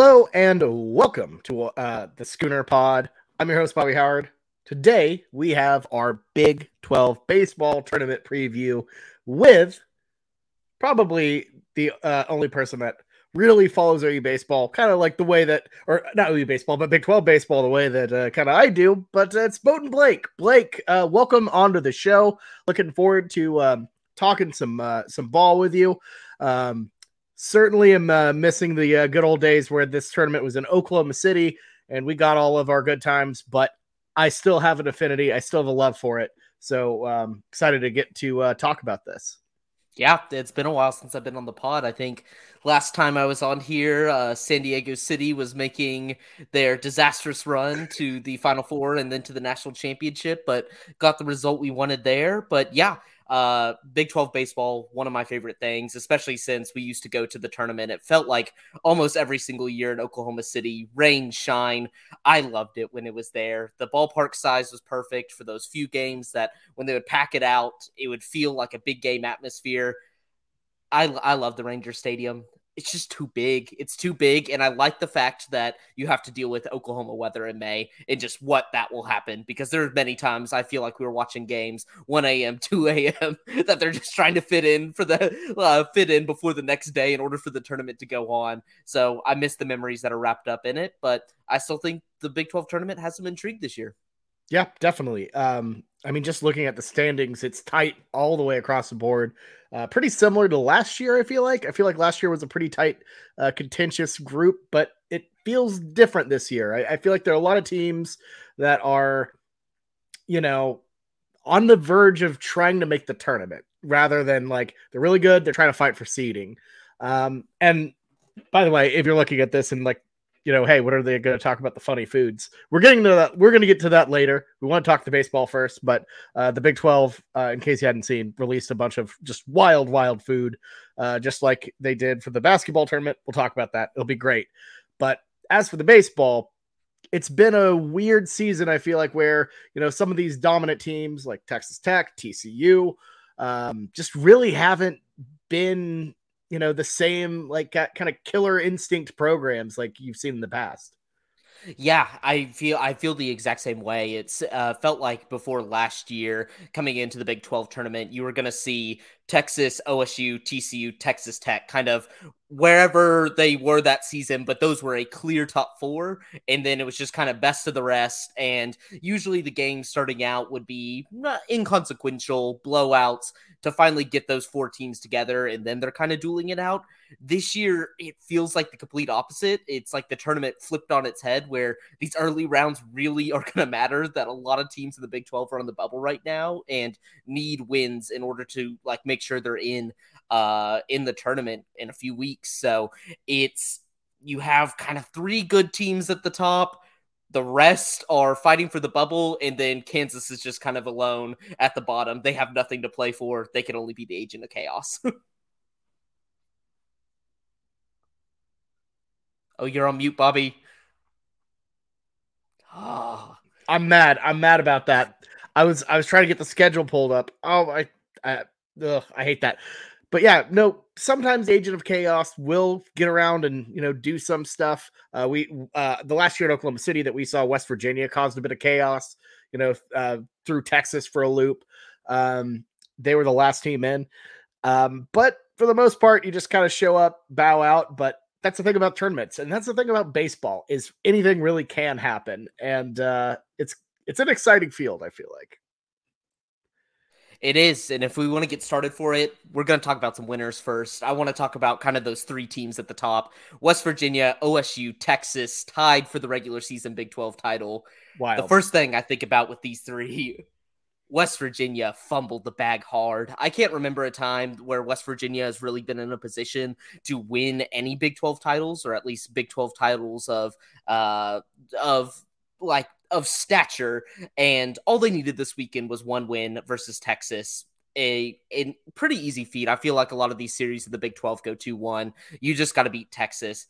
Hello and welcome to uh, the Schooner Pod. I'm your host, Bobby Howard. Today we have our Big 12 baseball tournament preview with probably the uh, only person that really follows OU baseball, kind of like the way that, or not OU baseball, but Big 12 baseball, the way that uh, kind of I do. But uh, it's Boatin' Blake. Blake, uh, welcome onto the show. Looking forward to um, talking some uh, some ball with you. Um, certainly am uh, missing the uh, good old days where this tournament was in Oklahoma City and we got all of our good times, but I still have an affinity. I still have a love for it. So um, excited to get to uh, talk about this. Yeah, it's been a while since I've been on the pod. I think last time I was on here, uh, San Diego City was making their disastrous run to the Final Four and then to the national championship, but got the result we wanted there. But yeah, uh, Big 12 baseball, one of my favorite things, especially since we used to go to the tournament. It felt like almost every single year in Oklahoma City, rain, shine. I loved it when it was there. The ballpark size was perfect for those few games that when they would pack it out, it would feel like a big game atmosphere. I, I love the Ranger Stadium it's just too big. It's too big. And I like the fact that you have to deal with Oklahoma weather in May and just what that will happen because there are many times I feel like we were watching games 1 a.m., 2 a.m. that they're just trying to fit in for the uh, fit in before the next day in order for the tournament to go on. So I miss the memories that are wrapped up in it, but I still think the Big 12 tournament has some intrigue this year. Yeah, definitely. Um, I mean, just looking at the standings, it's tight all the way across the board. Uh, pretty similar to last year, I feel like. I feel like last year was a pretty tight, uh, contentious group, but it feels different this year. I, I feel like there are a lot of teams that are, you know, on the verge of trying to make the tournament rather than like they're really good, they're trying to fight for seeding. Um, and by the way, if you're looking at this and like you know, hey, what are they going to talk about the funny foods? We're getting to that. We're going to get to that later. We want to talk the baseball first, but uh, the Big 12, uh, in case you hadn't seen, released a bunch of just wild, wild food, uh, just like they did for the basketball tournament. We'll talk about that. It'll be great. But as for the baseball, it's been a weird season. I feel like where you know some of these dominant teams like Texas Tech, TCU, um, just really haven't been you know the same like kind of killer instinct programs like you've seen in the past yeah, I feel I feel the exact same way. It's uh, felt like before last year coming into the Big 12 tournament, you were going to see Texas, OSU, TCU, Texas Tech kind of wherever they were that season, but those were a clear top four. And then it was just kind of best of the rest. And usually the games starting out would be inconsequential blowouts to finally get those four teams together. And then they're kind of dueling it out. This year, it feels like the complete opposite. It's like the tournament flipped on its head where these early rounds really are going to matter. That a lot of teams in the Big 12 are on the bubble right now and need wins in order to like make sure they're in uh, in the tournament in a few weeks. So it's you have kind of three good teams at the top. The rest are fighting for the bubble, and then Kansas is just kind of alone at the bottom. They have nothing to play for. They can only be the agent of chaos. oh, you're on mute, Bobby. Oh, I'm mad. I'm mad about that. I was I was trying to get the schedule pulled up. Oh, I I, ugh, I hate that but yeah, no. Sometimes Agent of Chaos will get around and you know do some stuff. Uh, we uh, the last year in Oklahoma City that we saw West Virginia caused a bit of chaos. You know, uh, threw Texas for a loop. Um, they were the last team in. Um, but for the most part, you just kind of show up, bow out. But that's the thing about tournaments, and that's the thing about baseball is anything really can happen, and uh, it's it's an exciting field. I feel like. It is. And if we want to get started for it, we're going to talk about some winners first. I want to talk about kind of those three teams at the top West Virginia, OSU, Texas, tied for the regular season Big 12 title. Wild. The first thing I think about with these three West Virginia fumbled the bag hard. I can't remember a time where West Virginia has really been in a position to win any Big 12 titles or at least Big 12 titles of uh of like of stature, and all they needed this weekend was one win versus Texas. A, a pretty easy feat. I feel like a lot of these series of the Big 12 go 2 1. You just got to beat Texas.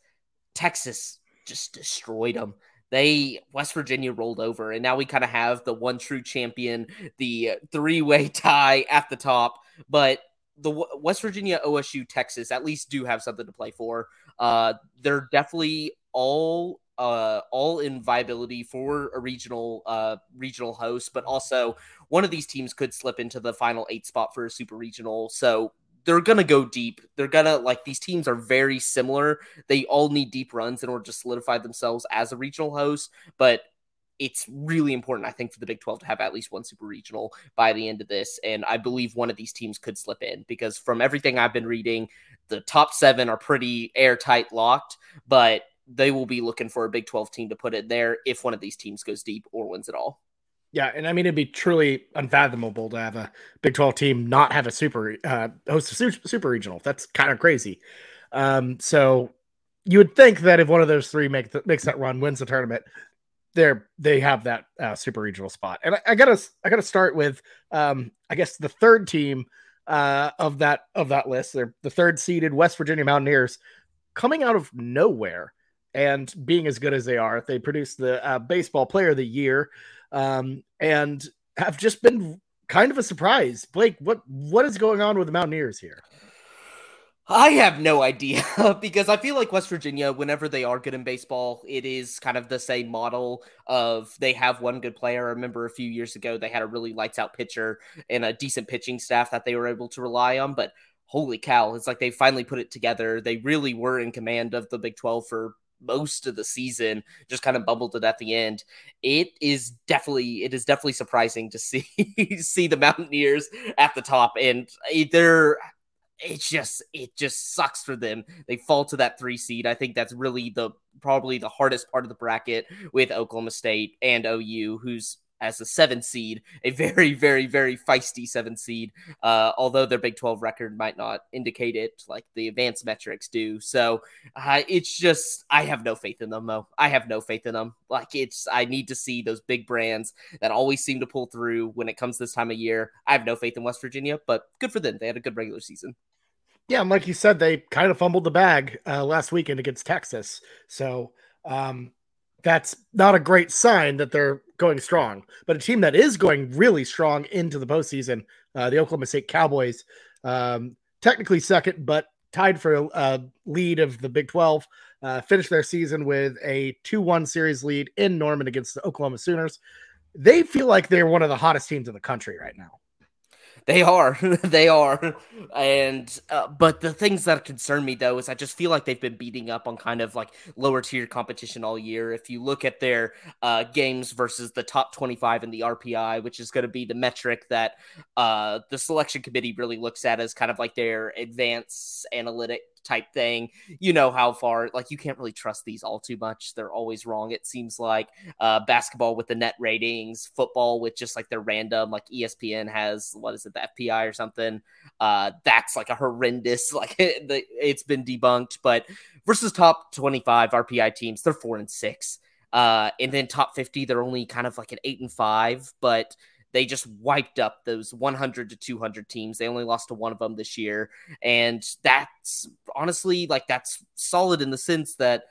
Texas just destroyed them. They, West Virginia rolled over, and now we kind of have the one true champion, the three way tie at the top. But the West Virginia, OSU, Texas at least do have something to play for. Uh, they're definitely all uh, all in viability for a regional uh, regional host, but also one of these teams could slip into the final eight spot for a super regional. So they're gonna go deep. They're gonna like these teams are very similar. They all need deep runs in order to solidify themselves as a regional host, but it's really important, I think, for the Big 12 to have at least one super regional by the end of this. And I believe one of these teams could slip in because from everything I've been reading, the top seven are pretty airtight locked, but they will be looking for a Big 12 team to put it there if one of these teams goes deep or wins it all. Yeah, and I mean it'd be truly unfathomable to have a Big 12 team not have a super uh, host a super, regional. That's kind of crazy. Um, so you would think that if one of those three make the, makes that run, wins the tournament, they're they have that uh, super regional spot. And I, I, gotta I gotta start with um, I guess the third team uh, of that of that list. They're the third seeded West Virginia Mountaineers, coming out of nowhere and being as good as they are. They produced the uh, baseball player of the year um, and have just been kind of a surprise. Blake, what what is going on with the Mountaineers here? I have no idea because I feel like West Virginia, whenever they are good in baseball, it is kind of the same model of they have one good player. I remember a few years ago they had a really lights out pitcher and a decent pitching staff that they were able to rely on. But holy cow, it's like they finally put it together. They really were in command of the Big 12 for most of the season just kind of bubbled it at the end. It is definitely it is definitely surprising to see see the mountaineers at the top. And they're it's just it just sucks for them. They fall to that three seed. I think that's really the probably the hardest part of the bracket with oklahoma state and ou who's as a seven seed, a very, very, very feisty seven seed. Uh, although their Big 12 record might not indicate it like the advanced metrics do. So uh, it's just, I have no faith in them, though. I have no faith in them. Like it's, I need to see those big brands that always seem to pull through when it comes this time of year. I have no faith in West Virginia, but good for them. They had a good regular season. Yeah, and like you said, they kind of fumbled the bag uh, last weekend against Texas. So, um, that's not a great sign that they're going strong. But a team that is going really strong into the postseason, uh, the Oklahoma State Cowboys, um, technically second, but tied for a lead of the Big 12, uh, finished their season with a 2 1 series lead in Norman against the Oklahoma Sooners. They feel like they're one of the hottest teams in the country right now. They are, they are, and uh, but the things that concern me though is I just feel like they've been beating up on kind of like lower tier competition all year. If you look at their uh, games versus the top twenty five in the RPI, which is going to be the metric that uh, the selection committee really looks at as kind of like their advanced analytic type thing. You know how far, like, you can't really trust these all too much. They're always wrong, it seems like. Uh, basketball with the net ratings, football with just like their random, like ESPN has, what is it, the FPI or something. Uh, that's like a horrendous, like, it's been debunked. But versus top 25 RPI teams, they're four and six. Uh, and then top 50, they're only kind of like an eight and five, but they just wiped up those 100 to 200 teams. They only lost to one of them this year. And that's honestly like that's solid in the sense that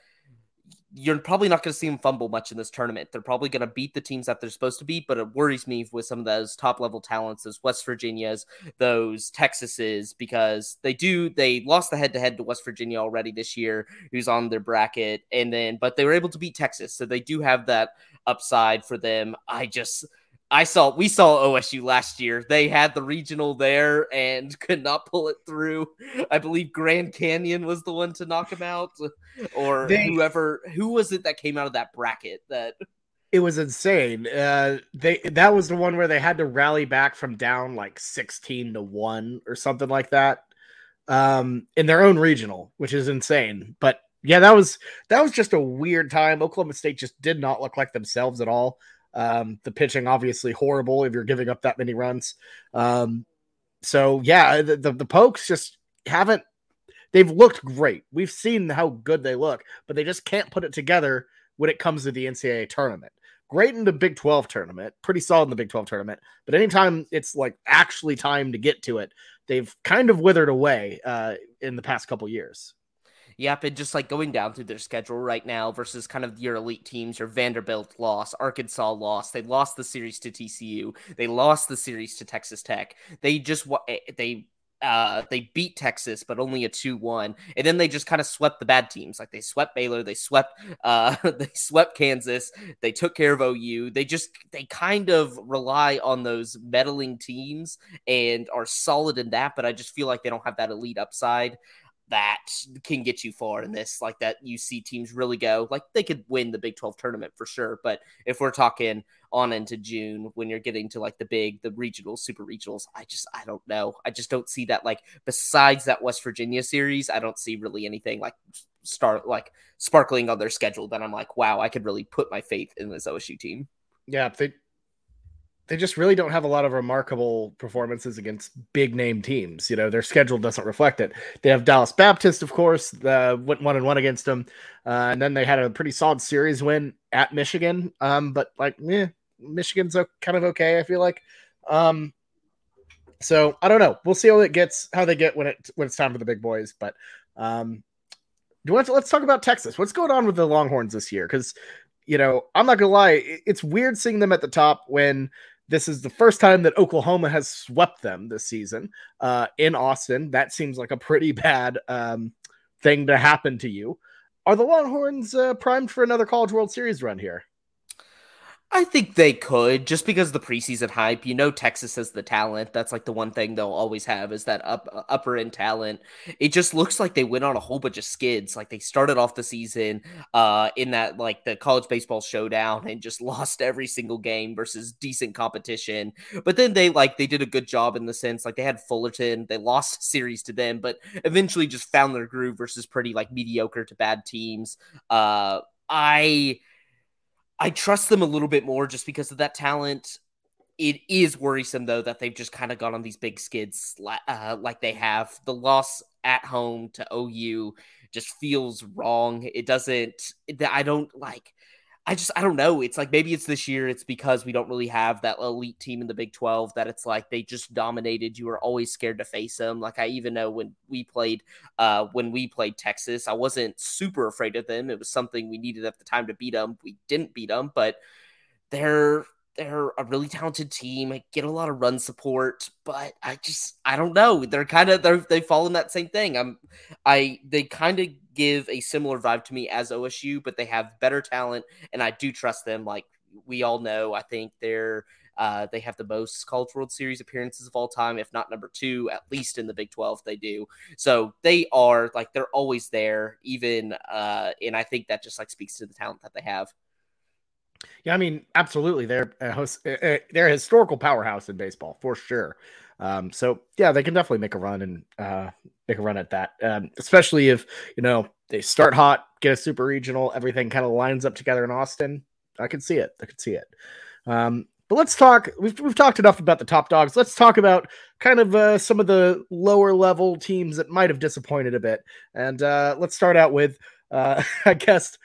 you're probably not going to see them fumble much in this tournament. They're probably going to beat the teams that they're supposed to beat, but it worries me with some of those top level talents, those West Virginias, those Texases, because they do they lost the head to head to West Virginia already this year, who's on their bracket, and then but they were able to beat Texas, so they do have that upside for them. I just I saw we saw OSU last year. They had the regional there and could not pull it through. I believe Grand Canyon was the one to knock them out, or they, whoever. Who was it that came out of that bracket? That it was insane. Uh, they that was the one where they had to rally back from down like sixteen to one or something like that, um, in their own regional, which is insane. But yeah, that was that was just a weird time. Oklahoma State just did not look like themselves at all. Um, the pitching obviously horrible if you're giving up that many runs. Um, so yeah, the, the, the pokes just haven't. They've looked great. We've seen how good they look, but they just can't put it together when it comes to the NCAA tournament. Great in the Big 12 tournament, pretty solid in the Big 12 tournament, but anytime it's like actually time to get to it, they've kind of withered away uh, in the past couple years. Yep, just like going down through their schedule right now versus kind of your elite teams, your Vanderbilt lost, Arkansas lost, they lost the series to TCU, they lost the series to Texas Tech. They just eh, they uh, they beat Texas, but only a two-one, and then they just kind of swept the bad teams. Like they swept Baylor, they swept, uh, they swept Kansas, they took care of OU. They just they kind of rely on those meddling teams and are solid in that, but I just feel like they don't have that elite upside that can get you far in this. Like that, you see teams really go. Like they could win the Big 12 tournament for sure. But if we're talking on into June, when you're getting to like the big, the regional, super regionals, I just, I don't know. I just don't see that. Like besides that West Virginia series, I don't see really anything like start like sparkling on their schedule that I'm like, wow, I could really put my faith in this OSU team. Yeah, they they just really don't have a lot of remarkable performances against big name teams. You know, their schedule doesn't reflect it. They have Dallas Baptist, of course, went one and one against them, uh, and then they had a pretty solid series win at Michigan. Um, but like, yeah, Michigan's kind of okay. I feel like. Um, so I don't know. We'll see how it gets, how they get when it when it's time for the big boys. But um, do you want to, let's talk about Texas. What's going on with the Longhorns this year? Because you know, I'm not gonna lie, it's weird seeing them at the top when this is the first time that Oklahoma has swept them this season uh, in Austin. That seems like a pretty bad um, thing to happen to you. Are the Longhorns uh, primed for another College World Series run here? I think they could just because the preseason hype. You know, Texas has the talent. That's like the one thing they'll always have is that up upper end talent. It just looks like they went on a whole bunch of skids. Like they started off the season uh, in that like the college baseball showdown and just lost every single game versus decent competition. But then they like they did a good job in the sense like they had Fullerton. They lost series to them, but eventually just found their groove versus pretty like mediocre to bad teams. Uh, I I trust them a little bit more just because of that talent. It is worrisome though that they've just kind of gone on these big skids uh, like they have. The loss at home to OU just feels wrong. It doesn't. I don't like. I just I don't know. It's like maybe it's this year. It's because we don't really have that elite team in the Big Twelve that it's like they just dominated. You were always scared to face them. Like I even know when we played, uh, when we played Texas, I wasn't super afraid of them. It was something we needed at the time to beat them. We didn't beat them, but they're they're a really talented team. I get a lot of run support, but I just I don't know. They're kind of they're they fall in that same thing. I'm I they kind of give a similar vibe to me as OSU, but they have better talent, and I do trust them. Like we all know, I think they're uh, they have the most College World Series appearances of all time, if not number two, at least in the Big 12. They do. So they are like they're always there, even. Uh, and I think that just like speaks to the talent that they have. Yeah, I mean, absolutely. They're a host, they're a historical powerhouse in baseball for sure. Um, so yeah, they can definitely make a run and uh, make a run at that. Um, especially if you know they start hot, get a super regional, everything kind of lines up together in Austin. I can see it. I can see it. Um, but let's talk. We've we've talked enough about the top dogs. Let's talk about kind of uh, some of the lower level teams that might have disappointed a bit. And uh, let's start out with, uh, I guess,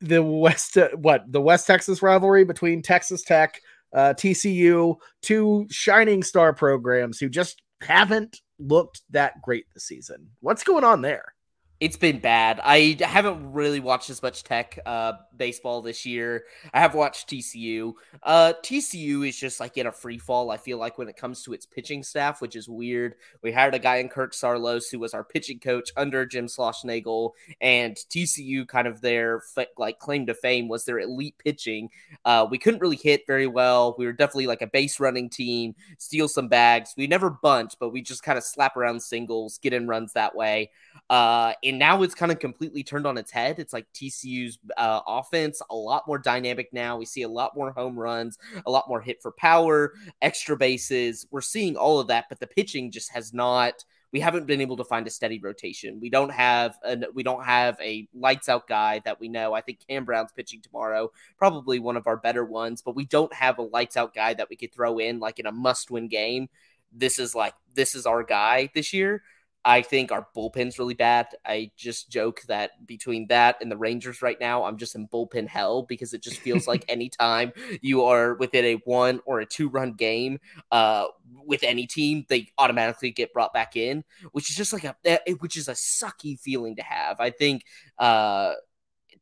the West uh, what the West Texas rivalry between Texas Tech, uh, TCU, two shining star programs who just haven't looked that great this season. What's going on there? It's been bad. I haven't really watched as much Tech uh, baseball this year. I have watched TCU. Uh, TCU is just like in a free fall. I feel like when it comes to its pitching staff, which is weird. We hired a guy in Kirk Saarloos who was our pitching coach under Jim Schlossnagle, and TCU kind of their like claim to fame was their elite pitching. Uh, we couldn't really hit very well. We were definitely like a base running team, steal some bags. We never bunt, but we just kind of slap around singles, get in runs that way. Uh, and now it's kind of completely turned on its head. It's like TCU's uh, offense a lot more dynamic now. We see a lot more home runs, a lot more hit for power, extra bases. We're seeing all of that, but the pitching just has not. We haven't been able to find a steady rotation. We don't have a we don't have a lights out guy that we know. I think Cam Brown's pitching tomorrow, probably one of our better ones, but we don't have a lights out guy that we could throw in like in a must win game. This is like this is our guy this year. I think our bullpen's really bad. I just joke that between that and the Rangers right now, I'm just in bullpen hell because it just feels like anytime you are within a one or a two run game uh, with any team, they automatically get brought back in, which is just like a which is a sucky feeling to have. I think uh,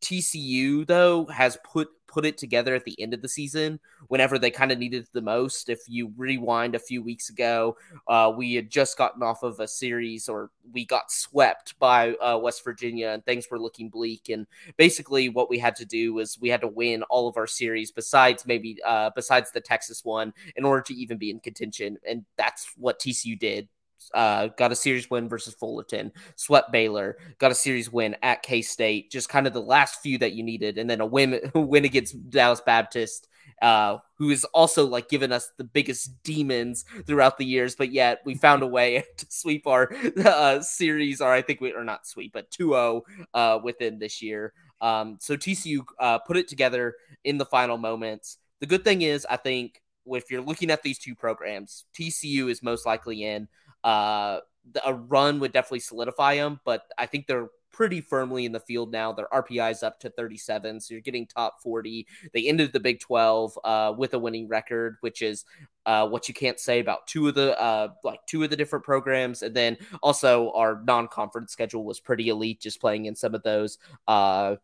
TCU though has put put it together at the end of the season whenever they kind of needed it the most. If you rewind a few weeks ago, uh, we had just gotten off of a series or we got swept by uh, West Virginia and things were looking bleak. And basically, what we had to do was we had to win all of our series besides maybe uh, besides the Texas one in order to even be in contention. And that's what TCU did uh, got a series win versus Fullerton, swept Baylor, got a series win at K State, just kind of the last few that you needed, and then a win win against Dallas Baptist, uh, who is also like given us the biggest demons throughout the years, but yet we found a way to sweep our uh, series, or I think we are not sweep, but 2-0 uh, within this year. Um, so TCU uh, put it together in the final moments. The good thing is, I think if you're looking at these two programs, TCU is most likely in. Uh, a run would definitely solidify them, but I think they're pretty firmly in the field now. Their RPI is up to 37, so you're getting top 40. They ended the Big 12 uh, with a winning record, which is uh, what you can't say about two of the uh, like two of the different programs. And then also our non-conference schedule was pretty elite, just playing in some of those. Uh,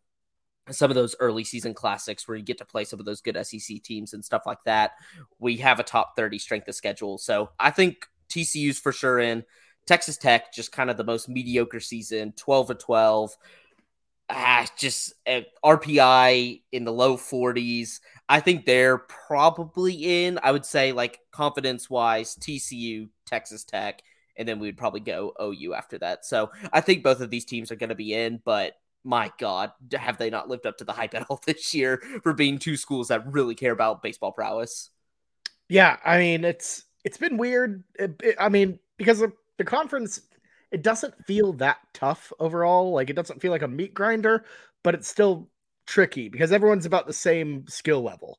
some of those early season classics where you get to play some of those good SEC teams and stuff like that. We have a top 30 strength of schedule. So I think TCU's for sure in. Texas Tech, just kind of the most mediocre season, 12 to 12. Ah, just uh, RPI in the low 40s. I think they're probably in. I would say, like, confidence wise, TCU, Texas Tech, and then we would probably go OU after that. So I think both of these teams are going to be in, but my God, have they not lived up to the hype at all this year for being two schools that really care about baseball prowess? Yeah, I mean, it's it's been weird. It, it, I mean, because the, the conference, it doesn't feel that tough overall. Like it doesn't feel like a meat grinder, but it's still tricky because everyone's about the same skill level.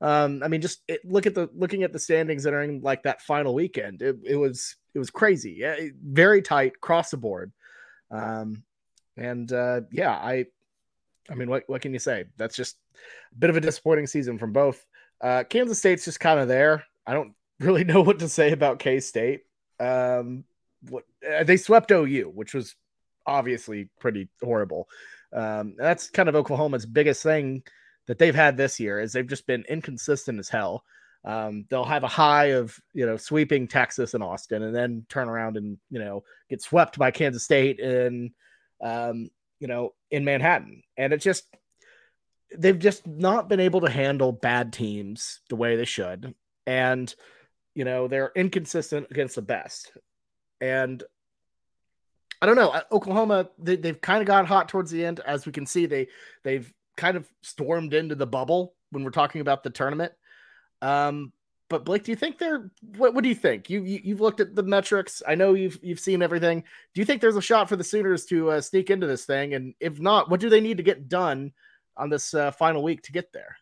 Um, I mean, just it, look at the looking at the standings entering like that final weekend. It, it was it was crazy. Yeah, very tight across the board. Um, and uh, yeah, I, I mean, what what can you say? That's just a bit of a disappointing season from both. Uh, Kansas State's just kind of there. I don't really know what to say about K State. Um, what uh, they swept OU, which was obviously pretty horrible. Um, that's kind of Oklahoma's biggest thing that they've had this year is they've just been inconsistent as hell. Um, they'll have a high of you know sweeping Texas and Austin, and then turn around and you know get swept by Kansas State and um, you know in Manhattan, and it's just they've just not been able to handle bad teams the way they should, and you know, they're inconsistent against the best. And I don't know. Uh, Oklahoma, they, they've kind of got hot towards the end. As we can see, they they've kind of stormed into the bubble when we're talking about the tournament. Um, but Blake, do you think they're what, what do you think? You, you have looked at the metrics. I know you've you've seen everything. Do you think there's a shot for the Sooners to uh, sneak into this thing? And if not, what do they need to get done on this uh, final week to get there?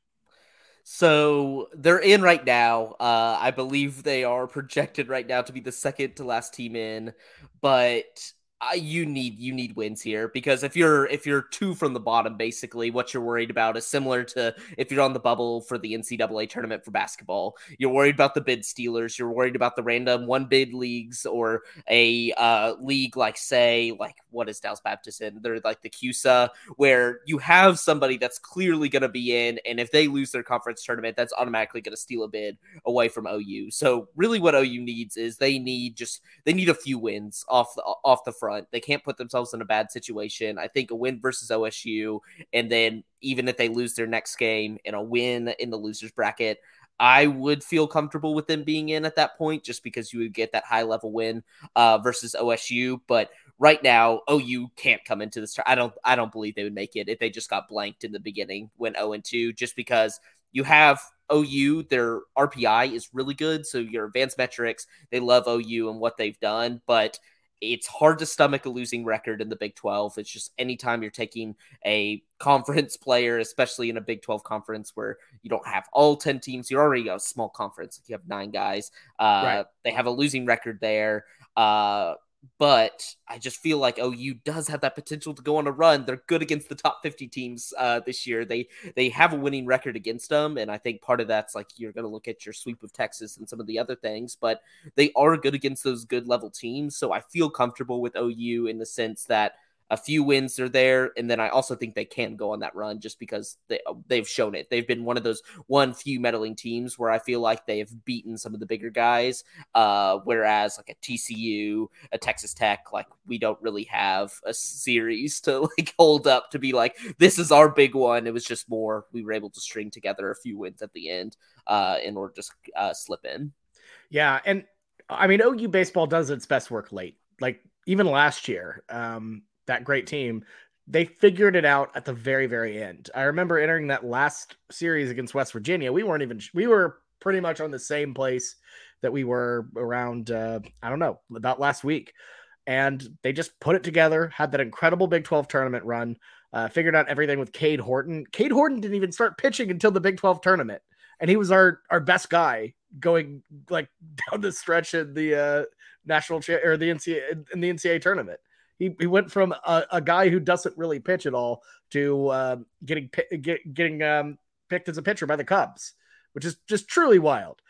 So they're in right now. Uh, I believe they are projected right now to be the second to last team in, but you need you need wins here because if you're if you're two from the bottom, basically what you're worried about is similar to if you're on the bubble for the NCAA tournament for basketball. You're worried about the bid stealers. You're worried about the random one bid leagues or a uh, league like say like what is Dallas Baptist in? They're like the CUSA where you have somebody that's clearly going to be in, and if they lose their conference tournament, that's automatically going to steal a bid away from OU. So really, what OU needs is they need just they need a few wins off the off the front front. They can't put themselves in a bad situation. I think a win versus OSU, and then even if they lose their next game and a win in the losers bracket, I would feel comfortable with them being in at that point, just because you would get that high level win uh, versus OSU. But right now, OU can't come into this. I don't. I don't believe they would make it if they just got blanked in the beginning when 0 and 2, just because you have OU, their RPI is really good. So your advanced metrics, they love OU and what they've done, but it's hard to stomach a losing record in the Big 12. It's just anytime you're taking a conference player, especially in a Big 12 conference where you don't have all 10 teams, you're already a small conference. If you have nine guys, uh, right. they have a losing record there. Uh, but I just feel like OU does have that potential to go on a run. They're good against the top 50 teams uh, this year. They they have a winning record against them, and I think part of that's like you're going to look at your sweep of Texas and some of the other things, but they are good against those good level teams. So I feel comfortable with OU in the sense that a few wins are there, and then I also think they can go on that run just because they they've shown it. They've been one of those one few meddling teams where I feel like they have beaten some of the bigger guys. Uh, whereas like a TCU, a Texas Tech, like we don't really have a series to like hold up to be like this is our big one. It was just more we were able to string together a few wins at the end uh, in order to uh, slip in. Yeah, and I mean OU baseball does its best work late. Like even last year, um, that great team, they figured it out at the very, very end. I remember entering that last series against West Virginia. We weren't even, we were pretty much on the same place that we were around, uh, I don't know, about last week. And they just put it together, had that incredible Big 12 tournament run, uh, figured out everything with Cade Horton. Cade Horton didn't even start pitching until the Big 12 tournament. And he was our, our best guy going like down the stretch in the uh, national cha- or the NCAA in the NCAA tournament. He, he went from a, a guy who doesn't really pitch at all to uh, getting get, getting um, picked as a pitcher by the Cubs, which is just truly wild.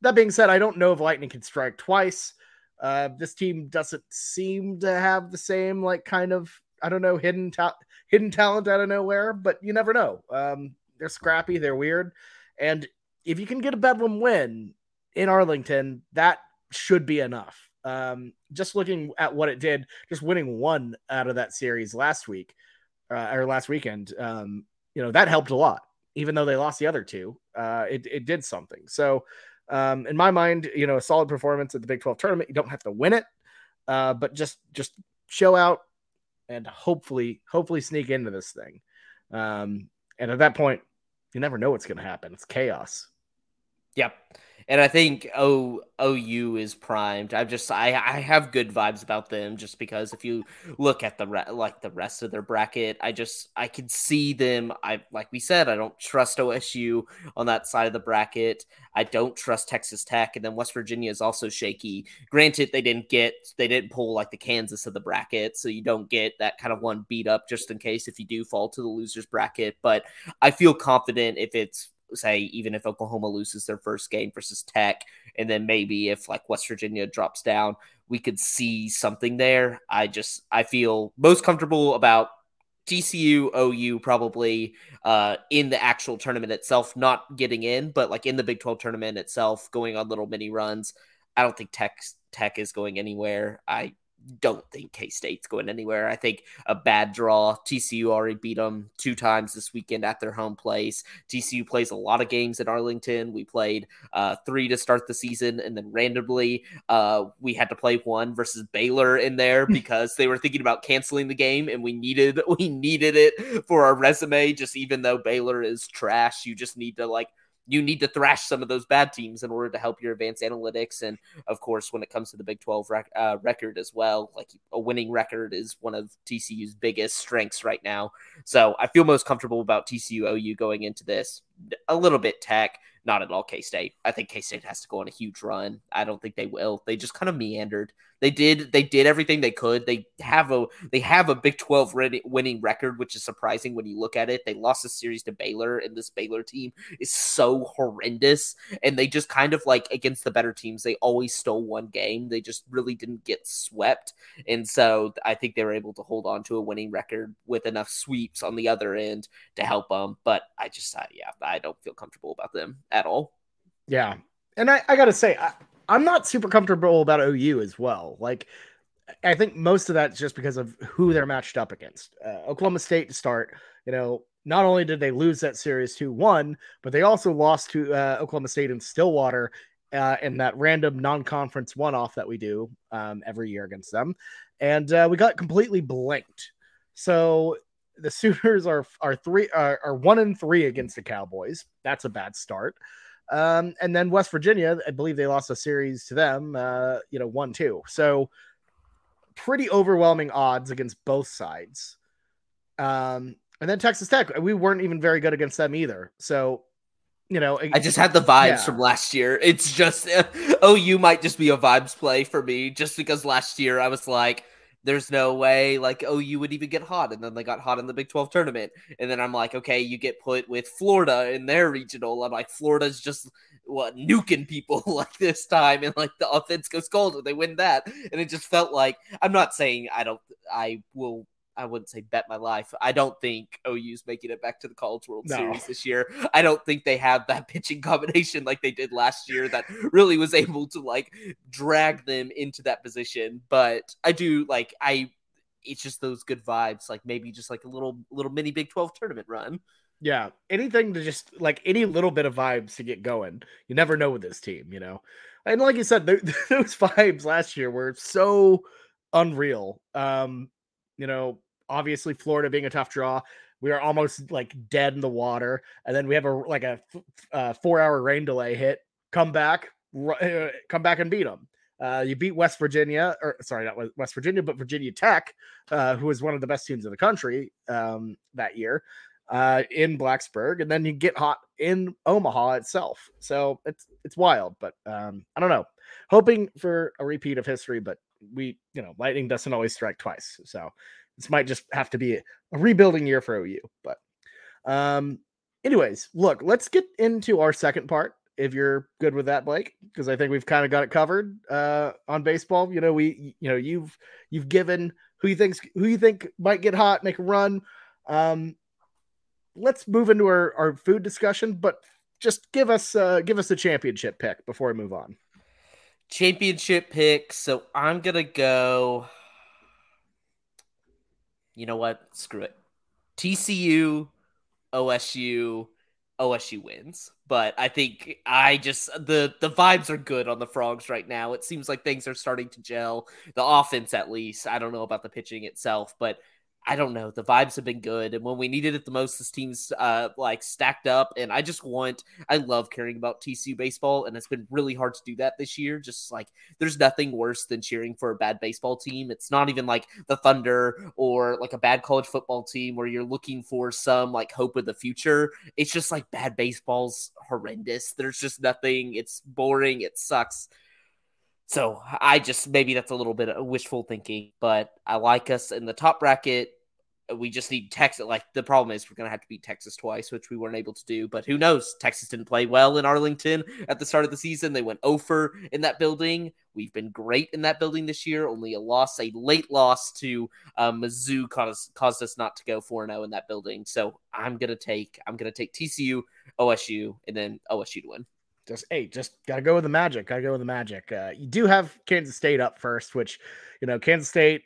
That being said, I don't know if Lightning can strike twice. Uh, this team doesn't seem to have the same like kind of I don't know hidden ta- hidden talent out of nowhere, but you never know. Um, they're scrappy, they're weird, and if you can get a Bedlam win in Arlington, that should be enough. Um, just looking at what it did, just winning one out of that series last week uh, or last weekend, um, you know, that helped a lot. Even though they lost the other two, uh, it, it did something. So, um, in my mind, you know, a solid performance at the Big 12 tournament. You don't have to win it, uh, but just just show out and hopefully, hopefully sneak into this thing. Um, and at that point, you never know what's going to happen. It's chaos. Yep. And I think O OU is primed. I just I I have good vibes about them just because if you look at the re- like the rest of their bracket, I just I can see them. I like we said, I don't trust OSU on that side of the bracket. I don't trust Texas Tech, and then West Virginia is also shaky. Granted, they didn't get they didn't pull like the Kansas of the bracket, so you don't get that kind of one beat up just in case if you do fall to the losers bracket. But I feel confident if it's say even if Oklahoma loses their first game versus Tech, and then maybe if like West Virginia drops down, we could see something there. I just I feel most comfortable about TCU, OU probably uh, in the actual tournament itself, not getting in, but like in the Big 12 tournament itself, going on little mini runs. I don't think Tech Tech is going anywhere. I don't think K State's going anywhere. I think a bad draw. TCU already beat them two times this weekend at their home place. TCU plays a lot of games in Arlington. We played uh, three to start the season, and then randomly uh, we had to play one versus Baylor in there because they were thinking about canceling the game, and we needed we needed it for our resume. Just even though Baylor is trash, you just need to like you need to thrash some of those bad teams in order to help your advanced analytics. And of course, when it comes to the Big 12 rec- uh, record as well, like a winning record is one of TCU's biggest strengths right now. So I feel most comfortable about TCU OU going into this. A little bit tech, not at all K State. I think K State has to go on a huge run. I don't think they will. They just kind of meandered. They did they did everything they could. They have a they have a Big 12 winning record, which is surprising when you look at it. They lost a series to Baylor, and this Baylor team is so horrendous. And they just kind of like against the better teams, they always stole one game. They just really didn't get swept. And so I think they were able to hold on to a winning record with enough sweeps on the other end to help them. But I just yeah, I don't feel comfortable about them at all. Yeah. And I, I gotta say, I, I'm not super comfortable about OU as well. Like, I think most of that's just because of who they're matched up against. Uh, Oklahoma State to start, you know, not only did they lose that series 2 1, but they also lost to uh, Oklahoma State in Stillwater uh, in that random non conference one off that we do um, every year against them. And uh, we got completely blanked. So the Sooners are are three are, are one and three against the Cowboys. That's a bad start. Um, and then West Virginia, I believe they lost a series to them, uh, you know, one two. So pretty overwhelming odds against both sides. Um, and then Texas Tech, we weren't even very good against them either. So, you know, I just had the vibes yeah. from last year. It's just, oh, you might just be a vibes play for me, just because last year I was like, there's no way like oh you would even get hot. And then they got hot in the big 12 tournament. And then i'm like okay you get put with florida in their regional. I'm like florida's just what nuking people like this time. And like the offense goes cold and they win that. And it just felt like i'm not saying i don't i will I wouldn't say bet my life. I don't think OU's making it back to the College World no. Series this year. I don't think they have that pitching combination like they did last year that really was able to like drag them into that position. But I do like I it's just those good vibes, like maybe just like a little little mini Big 12 tournament run. Yeah, anything to just like any little bit of vibes to get going. You never know with this team, you know. And like you said, those vibes last year were so unreal. Um, you know, obviously Florida being a tough draw, we are almost like dead in the water, and then we have a like a uh, four hour rain delay hit, come back, uh, come back and beat them. Uh, you beat West Virginia, or sorry, not West Virginia, but Virginia Tech, uh, who was one of the best teams in the country um, that year uh, in Blacksburg, and then you get hot in Omaha itself. So it's it's wild, but um, I don't know. Hoping for a repeat of history, but we, you know, lightning doesn't always strike twice. So this might just have to be a, rebuilding year for OU. But um, anyways, look, let's get into our second part. If you're good with that, Blake, because I think we've kind of got it covered uh, on baseball. You know, we, you know, you've you've given who you thinks who you think might get hot, make a run. Um, let's move into our, our food discussion, but just give us uh, give us a championship pick before we move on. Championship pick. So I'm gonna go. You know what? Screw it. TCU, OSU, OSU wins. But I think I just the the vibes are good on the frogs right now. It seems like things are starting to gel. The offense, at least. I don't know about the pitching itself, but I don't know. The vibes have been good, and when we needed it the most, this team's uh, like stacked up. And I just want, I love caring about TCU baseball, and it's been really hard to do that this year. Just like there's nothing worse than cheering for a bad baseball team. It's not even like the Thunder or like a bad college football team where you're looking for some like hope of the future. It's just like bad baseball's horrendous. There's just nothing. It's boring. It sucks. So I just maybe that's a little bit of wishful thinking, but I like us in the top bracket. We just need Texas. Like the problem is we're gonna have to beat Texas twice, which we weren't able to do. But who knows? Texas didn't play well in Arlington at the start of the season. They went over in that building. We've been great in that building this year. Only a loss, a late loss to um, Mizzou, caused caused us not to go four zero oh in that building. So I'm gonna take I'm gonna take TCU, OSU, and then OSU to win just hey, just gotta go with the magic. Gotta go with the magic. Uh, you do have Kansas State up first, which you know Kansas State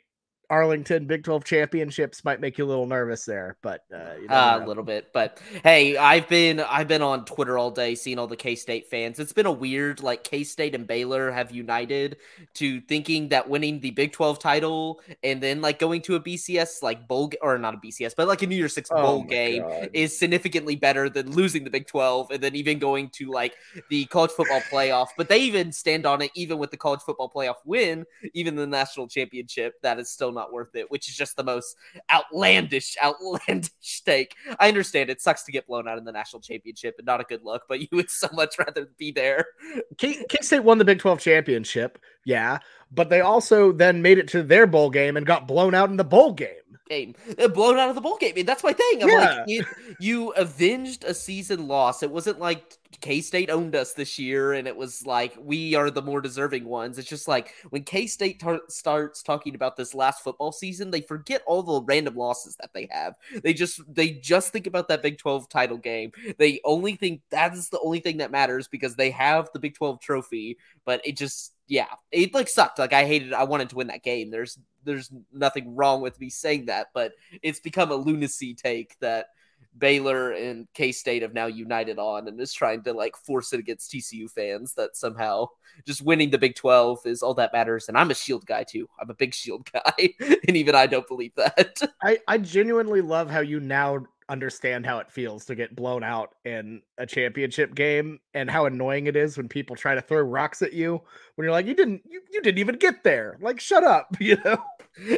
Arlington Big 12 championships might make you a little nervous there, but uh, uh, a little bit. But hey, I've been I've been on Twitter all day seeing all the K State fans. It's been a weird like K State and Baylor have united to thinking that winning the Big 12 title and then like going to a BCS like bowl or not a BCS, but like a New Year's Six oh bowl game God. is significantly better than losing the Big 12 and then even going to like the college football playoff. But they even stand on it, even with the college football playoff win, even the national championship. That is still not not worth it, which is just the most outlandish, outlandish take. I understand it sucks to get blown out in the national championship and not a good look, but you would so much rather be there. K State won the Big 12 championship, yeah, but they also then made it to their bowl game and got blown out in the bowl game game, uh, blown out of the bowl game. And that's my thing. I'm yeah. like, it, you avenged a season loss. It wasn't like K State owned us this year, and it was like we are the more deserving ones. It's just like when K State tar- starts talking about this last football season, they forget all the random losses that they have. They just they just think about that Big Twelve title game. They only think that is the only thing that matters because they have the Big Twelve trophy. But it just yeah, it like sucked. Like I hated. I wanted to win that game. There's there's nothing wrong with me saying that, but it's become a lunacy take that Baylor and K State have now united on and is trying to like force it against TCU fans that somehow just winning the Big 12 is all that matters. And I'm a shield guy too. I'm a big shield guy. and even I don't believe that. I, I genuinely love how you now understand how it feels to get blown out in a championship game and how annoying it is when people try to throw rocks at you when you're like you didn't you, you didn't even get there like shut up you know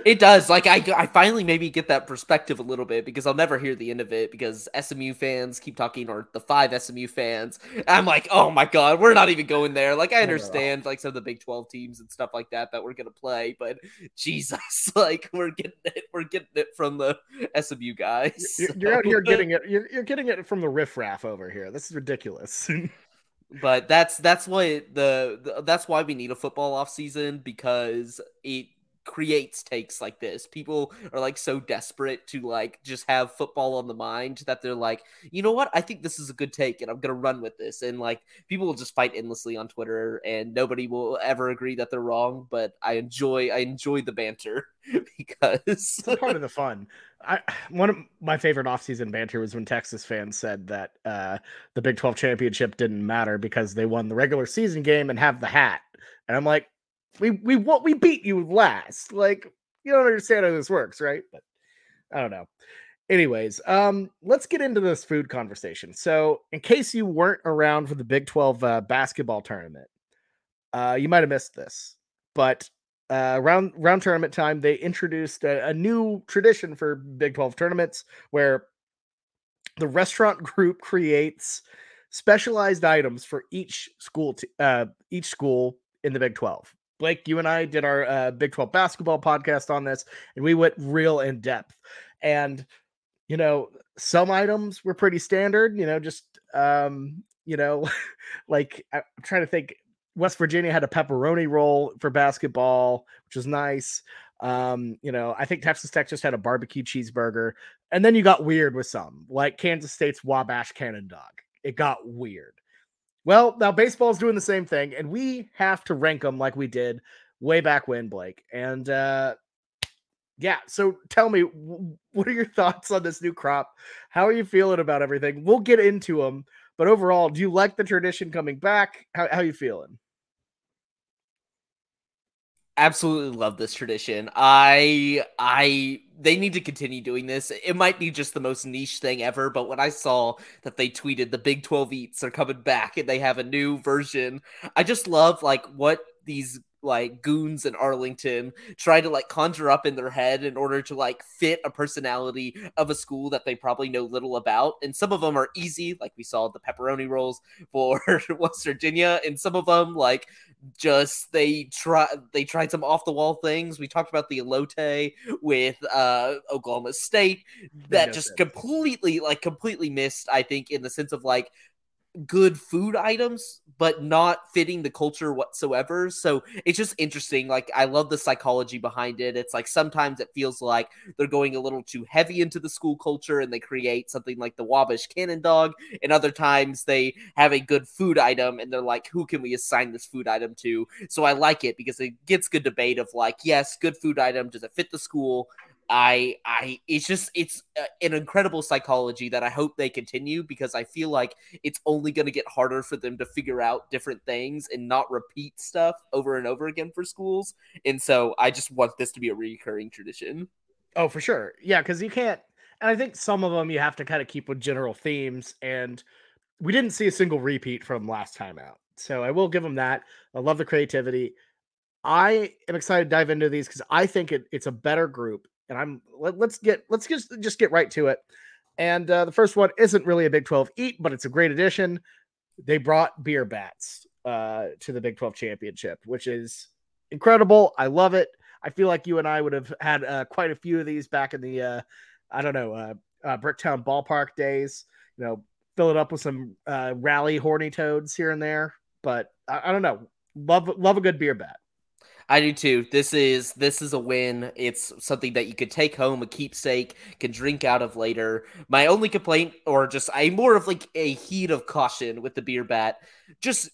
it does like I, I finally maybe get that perspective a little bit because i'll never hear the end of it because smu fans keep talking or the five smu fans i'm like oh my god we're not even going there. Like i understand like some of the big 12 teams and stuff like that that we're gonna play but jesus like we're getting it we're getting it from the smu guys you're, you're out here getting it you're, you're getting it from the riffraff over here. This is ridiculous. But that's that's why the, the, that's why we need a football off season because it creates takes like this. People are like so desperate to like just have football on the mind that they're like, you know what? I think this is a good take and I'm gonna run with this. And like people will just fight endlessly on Twitter and nobody will ever agree that they're wrong. But I enjoy I enjoy the banter because it's part of the fun. I one of my favorite offseason banter was when Texas fans said that uh, the Big 12 championship didn't matter because they won the regular season game and have the hat. And I'm like, we we what we beat you last. Like you don't understand how this works, right? But I don't know. Anyways, um, let's get into this food conversation. So, in case you weren't around for the Big 12 uh, basketball tournament, uh, you might have missed this, but uh, around round tournament time, they introduced a, a new tradition for Big 12 tournaments where the restaurant group creates specialized items for each school, t- uh, each school in the Big 12. Blake, you and I did our uh, Big 12 basketball podcast on this, and we went real in depth. And, you know, some items were pretty standard, you know, just, um, you know, like I'm trying to think. West Virginia had a pepperoni roll for basketball, which was nice. Um, you know, I think Texas Tech just had a barbecue cheeseburger. And then you got weird with some, like Kansas State's Wabash Cannon Dog. It got weird. Well, now baseball's doing the same thing, and we have to rank them like we did way back when, Blake. And uh yeah, so tell me, what are your thoughts on this new crop? How are you feeling about everything? We'll get into them, but overall, do you like the tradition coming back? How how you feeling? Absolutely love this tradition. I I they need to continue doing this. It might be just the most niche thing ever, but when I saw that they tweeted the Big 12 eats are coming back and they have a new version, I just love like what these like goons in Arlington try to like conjure up in their head in order to like fit a personality of a school that they probably know little about. And some of them are easy, like we saw the pepperoni rolls for West Virginia, and some of them like just they try they tried some off the wall things. We talked about the elote with uh Oklahoma State that just completely like completely missed, I think, in the sense of like good food items but not fitting the culture whatsoever. So it's just interesting like i love the psychology behind it. It's like sometimes it feels like they're going a little too heavy into the school culture and they create something like the wabash cannon dog and other times they have a good food item and they're like who can we assign this food item to? So i like it because it gets good debate of like yes good food item does it fit the school I I it's just it's uh, an incredible psychology that I hope they continue because I feel like it's only going to get harder for them to figure out different things and not repeat stuff over and over again for schools. And so I just want this to be a recurring tradition. Oh, for sure. Yeah, cuz you can't and I think some of them you have to kind of keep with general themes and we didn't see a single repeat from last time out. So I will give them that. I love the creativity. I am excited to dive into these because I think it, it's a better group and I'm let, us get let's just just get right to it. And uh, the first one isn't really a Big 12 eat, but it's a great addition. They brought beer bats uh, to the Big 12 championship, which is incredible. I love it. I feel like you and I would have had uh, quite a few of these back in the uh, I don't know uh, uh, Bricktown ballpark days. You know, fill it up with some uh, rally horny toads here and there. But I, I don't know. Love love a good beer bat. I do too. This is this is a win. It's something that you could take home, a keepsake, can drink out of later. My only complaint, or just I more of like a heat of caution with the beer bat, just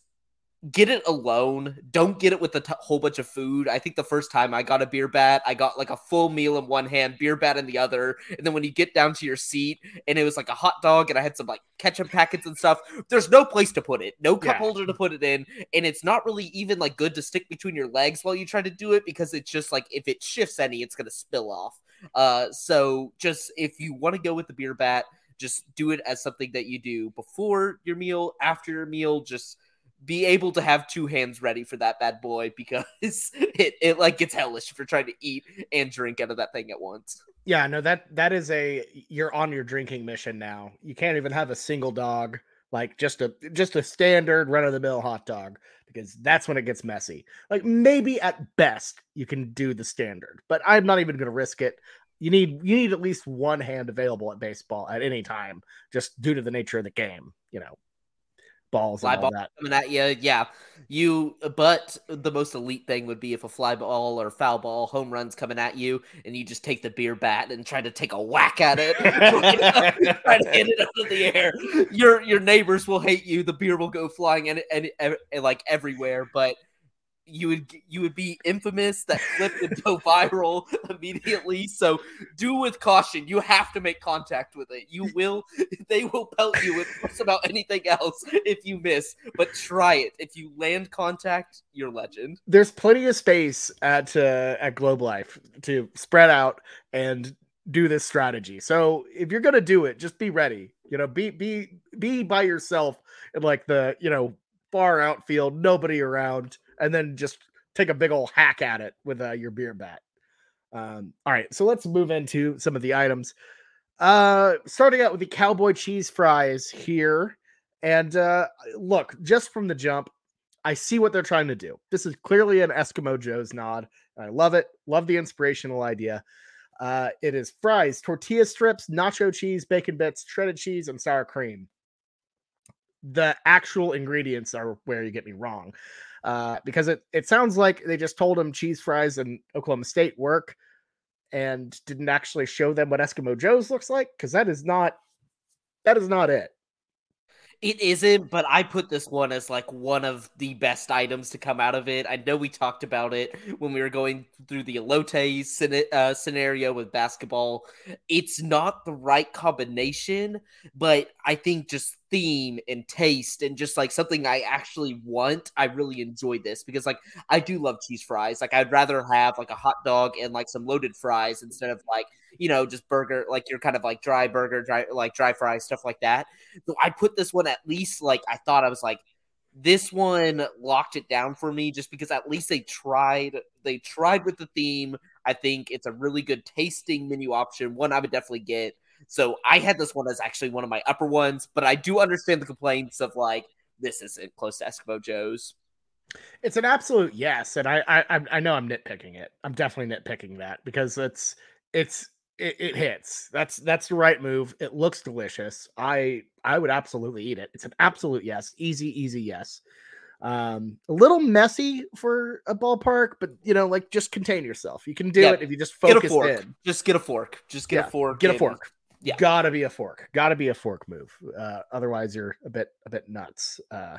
get it alone. Don't get it with a t- whole bunch of food. I think the first time I got a beer bat, I got like a full meal in one hand, beer bat in the other. And then when you get down to your seat and it was like a hot dog and I had some like ketchup packets and stuff, there's no place to put it, no cup yeah. holder to put it in. And it's not really even like good to stick between your legs while you try to do it because it's just like if it shifts any, it's going to spill off. Uh, so just if you want to go with the beer bat, just do it as something that you do before your meal, after your meal, just be able to have two hands ready for that bad boy because it, it like gets hellish if you're trying to eat and drink out of that thing at once. Yeah, no, that that is a you're on your drinking mission now. You can't even have a single dog, like just a just a standard run of the mill hot dog, because that's when it gets messy. Like maybe at best you can do the standard, but I'm not even gonna risk it. You need you need at least one hand available at baseball at any time, just due to the nature of the game, you know. Balls fly and all ball that. coming at you. Yeah, you. But the most elite thing would be if a fly ball or foul ball, home runs coming at you, and you just take the beer bat and try to take a whack at it, try to hit it out of the air. Your your neighbors will hate you. The beer will go flying and, and, and like everywhere, but you would you would be infamous. That clip would go viral immediately. So do with caution. You have to make contact with it. You will. They will pelt you with just about anything else if you miss. But try it. If you land contact, you're legend. There's plenty of space at uh, at Globe Life to spread out and do this strategy. So if you're gonna do it, just be ready. You know, be be be by yourself in like the you know far outfield, nobody around and then just take a big old hack at it with uh, your beer bat. Um, all right, so let's move into some of the items. Uh, starting out with the cowboy cheese fries here. And uh, look, just from the jump, I see what they're trying to do. This is clearly an Eskimo Joe's nod. I love it. Love the inspirational idea. Uh, it is fries, tortilla strips, nacho cheese, bacon bits, shredded cheese, and sour cream. The actual ingredients are where you get me wrong uh, because it, it sounds like they just told him cheese fries and Oklahoma State work and didn't actually show them what Eskimo Joe's looks like because that is not that is not it. It isn't, but I put this one as like one of the best items to come out of it. I know we talked about it when we were going through the elote uh, scenario with basketball. It's not the right combination, but I think just theme and taste and just like something I actually want, I really enjoy this because like I do love cheese fries. Like I'd rather have like a hot dog and like some loaded fries instead of like, you know, just burger, like you're kind of like dry burger, dry like dry fries, stuff like that. So I put this one at least like I thought I was like this one locked it down for me just because at least they tried they tried with the theme. I think it's a really good tasting menu option. One I would definitely get. So I had this one as actually one of my upper ones, but I do understand the complaints of like this isn't close to Eskimo Joe's. It's an absolute yes, and I I I know I'm nitpicking it. I'm definitely nitpicking that because it's it's it, it hits. That's that's the right move. It looks delicious. I I would absolutely eat it. It's an absolute yes. Easy easy yes. Um, a little messy for a ballpark, but you know, like just contain yourself. You can do yeah. it if you just focus in. Just get a fork. Just get yeah. a fork. Get a fork. Yeah. Gotta be a fork. Gotta be a fork move. Uh, otherwise, you're a bit a bit nuts. Uh,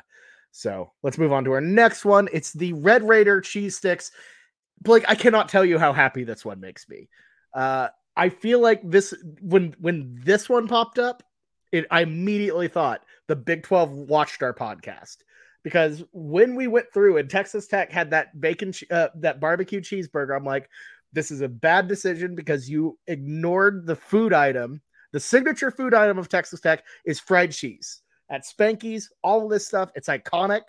so let's move on to our next one. It's the Red Raider cheese sticks. Blake, I cannot tell you how happy this one makes me. Uh, I feel like this when when this one popped up, it I immediately thought the Big 12 watched our podcast because when we went through and Texas Tech had that bacon uh, that barbecue cheeseburger, I'm like, this is a bad decision because you ignored the food item the signature food item of Texas Tech is fried cheese at Spanky's. All of this stuff, it's iconic.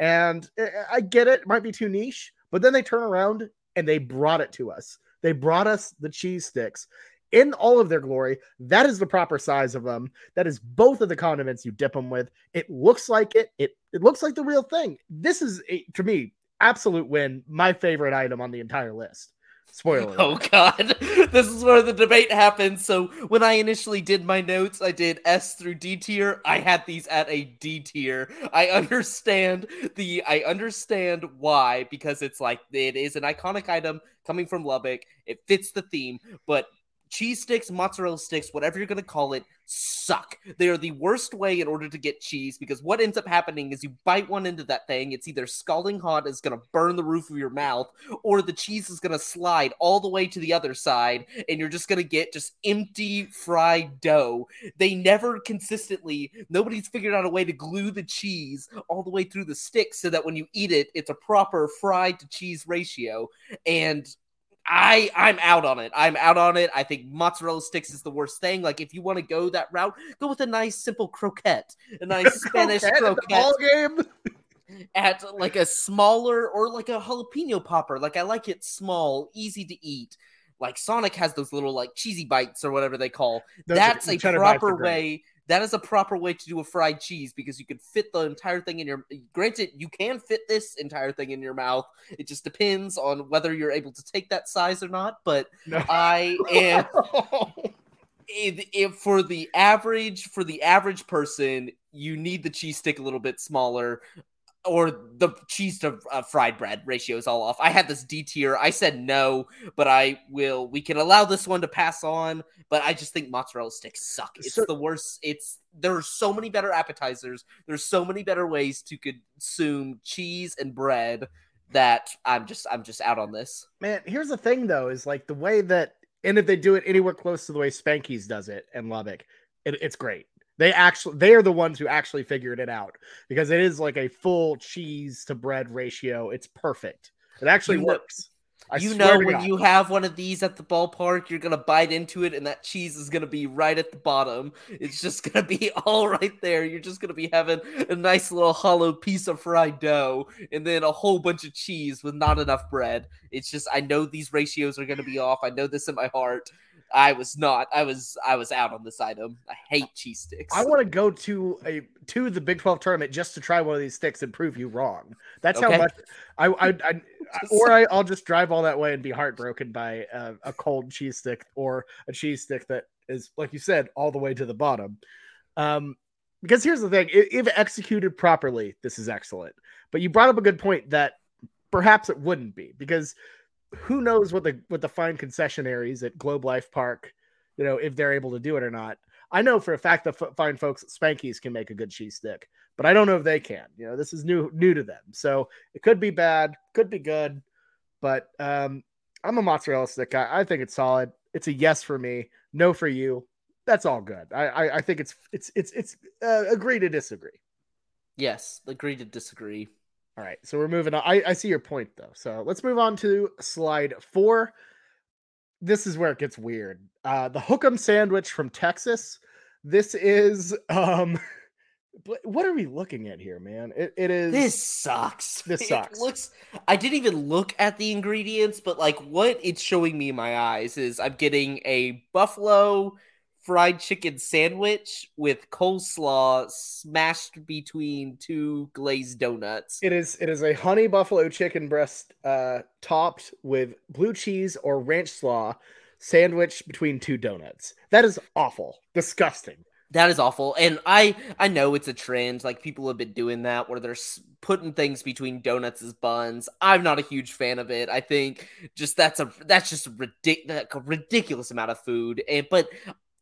And I get it, it might be too niche, but then they turn around and they brought it to us. They brought us the cheese sticks in all of their glory. That is the proper size of them. That is both of the condiments you dip them with. It looks like it. It it looks like the real thing. This is a, to me absolute win. My favorite item on the entire list. Spoiler. Oh god. This is where the debate happens. So when I initially did my notes, I did S through D tier. I had these at a D tier. I understand the I understand why because it's like it is an iconic item coming from Lubbock. It fits the theme, but cheese sticks, mozzarella sticks, whatever you're going to call it, suck. They are the worst way in order to get cheese because what ends up happening is you bite one into that thing, it's either scalding hot, it's going to burn the roof of your mouth, or the cheese is going to slide all the way to the other side, and you're just going to get just empty fried dough. They never consistently, nobody's figured out a way to glue the cheese all the way through the stick so that when you eat it, it's a proper fried to cheese ratio. And I I'm out on it. I'm out on it. I think mozzarella sticks is the worst thing. Like if you want to go that route, go with a nice simple croquette, a nice Spanish croquette. Ball game. At like a smaller or like a jalapeno popper. Like I like it small, easy to eat. Like Sonic has those little like cheesy bites or whatever they call. Those That's a proper way that is a proper way to do a fried cheese because you can fit the entire thing in your granted you can fit this entire thing in your mouth it just depends on whether you're able to take that size or not but no. i am If, if for the average for the average person, you need the cheese stick a little bit smaller or the cheese to uh, fried bread ratio is all off. I had this D tier. I said no, but I will. We can allow this one to pass on, but I just think mozzarella sticks suck. It's so, the worst. It's there are so many better appetizers. There's so many better ways to consume cheese and bread that I'm just I'm just out on this. Man, here's the thing though, is like the way that and if they do it anywhere close to the way Spanky's does it in Lubbock, it, it's great. They actually they are the ones who actually figured it out because it is like a full cheese to bread ratio. It's perfect. It actually you works. Know, you know when God. you have one of these at the ballpark, you're gonna bite into it, and that cheese is gonna be right at the bottom. It's just gonna be all right there. You're just gonna be having a nice little hollow piece of fried dough, and then a whole bunch of cheese with not enough bread. It's just I know these ratios are gonna be off. I know this in my heart. I was not. I was. I was out on this item. I hate cheese sticks. I want to go to a to the Big Twelve tournament just to try one of these sticks and prove you wrong. That's okay. how much I. I, I or I, will just drive all that way and be heartbroken by a, a cold cheese stick or a cheese stick that is, like you said, all the way to the bottom. Um, because here's the thing: if executed properly, this is excellent. But you brought up a good point that perhaps it wouldn't be because who knows what the what the fine concessionaries at Globe Life Park, you know, if they're able to do it or not. I know for a fact the f- fine folks at Spanky's can make a good cheese stick, but I don't know if they can. You know, this is new new to them, so it could be bad, could be good, but um, I'm a mozzarella stick guy. I think it's solid. It's a yes for me, no for you. That's all good. I I, I think it's it's it's it's uh, agree to disagree. Yes, agree to disagree. All right, so we're moving on. I, I see your point though. So let's move on to slide four. This is where it gets weird. Uh, the Hook'em sandwich from Texas. This is um what are we looking at here, man? It, it is this sucks. This sucks. It looks I didn't even look at the ingredients, but like what it's showing me in my eyes is I'm getting a buffalo fried chicken sandwich with coleslaw smashed between two glazed donuts. It is it is a honey buffalo chicken breast uh, topped with blue cheese or ranch slaw sandwich between two donuts. That is awful. Disgusting. That is awful. And I I know it's a trend like people have been doing that where they're putting things between donuts as buns. I'm not a huge fan of it. I think just that's a that's just a, ridic- a ridiculous amount of food. And but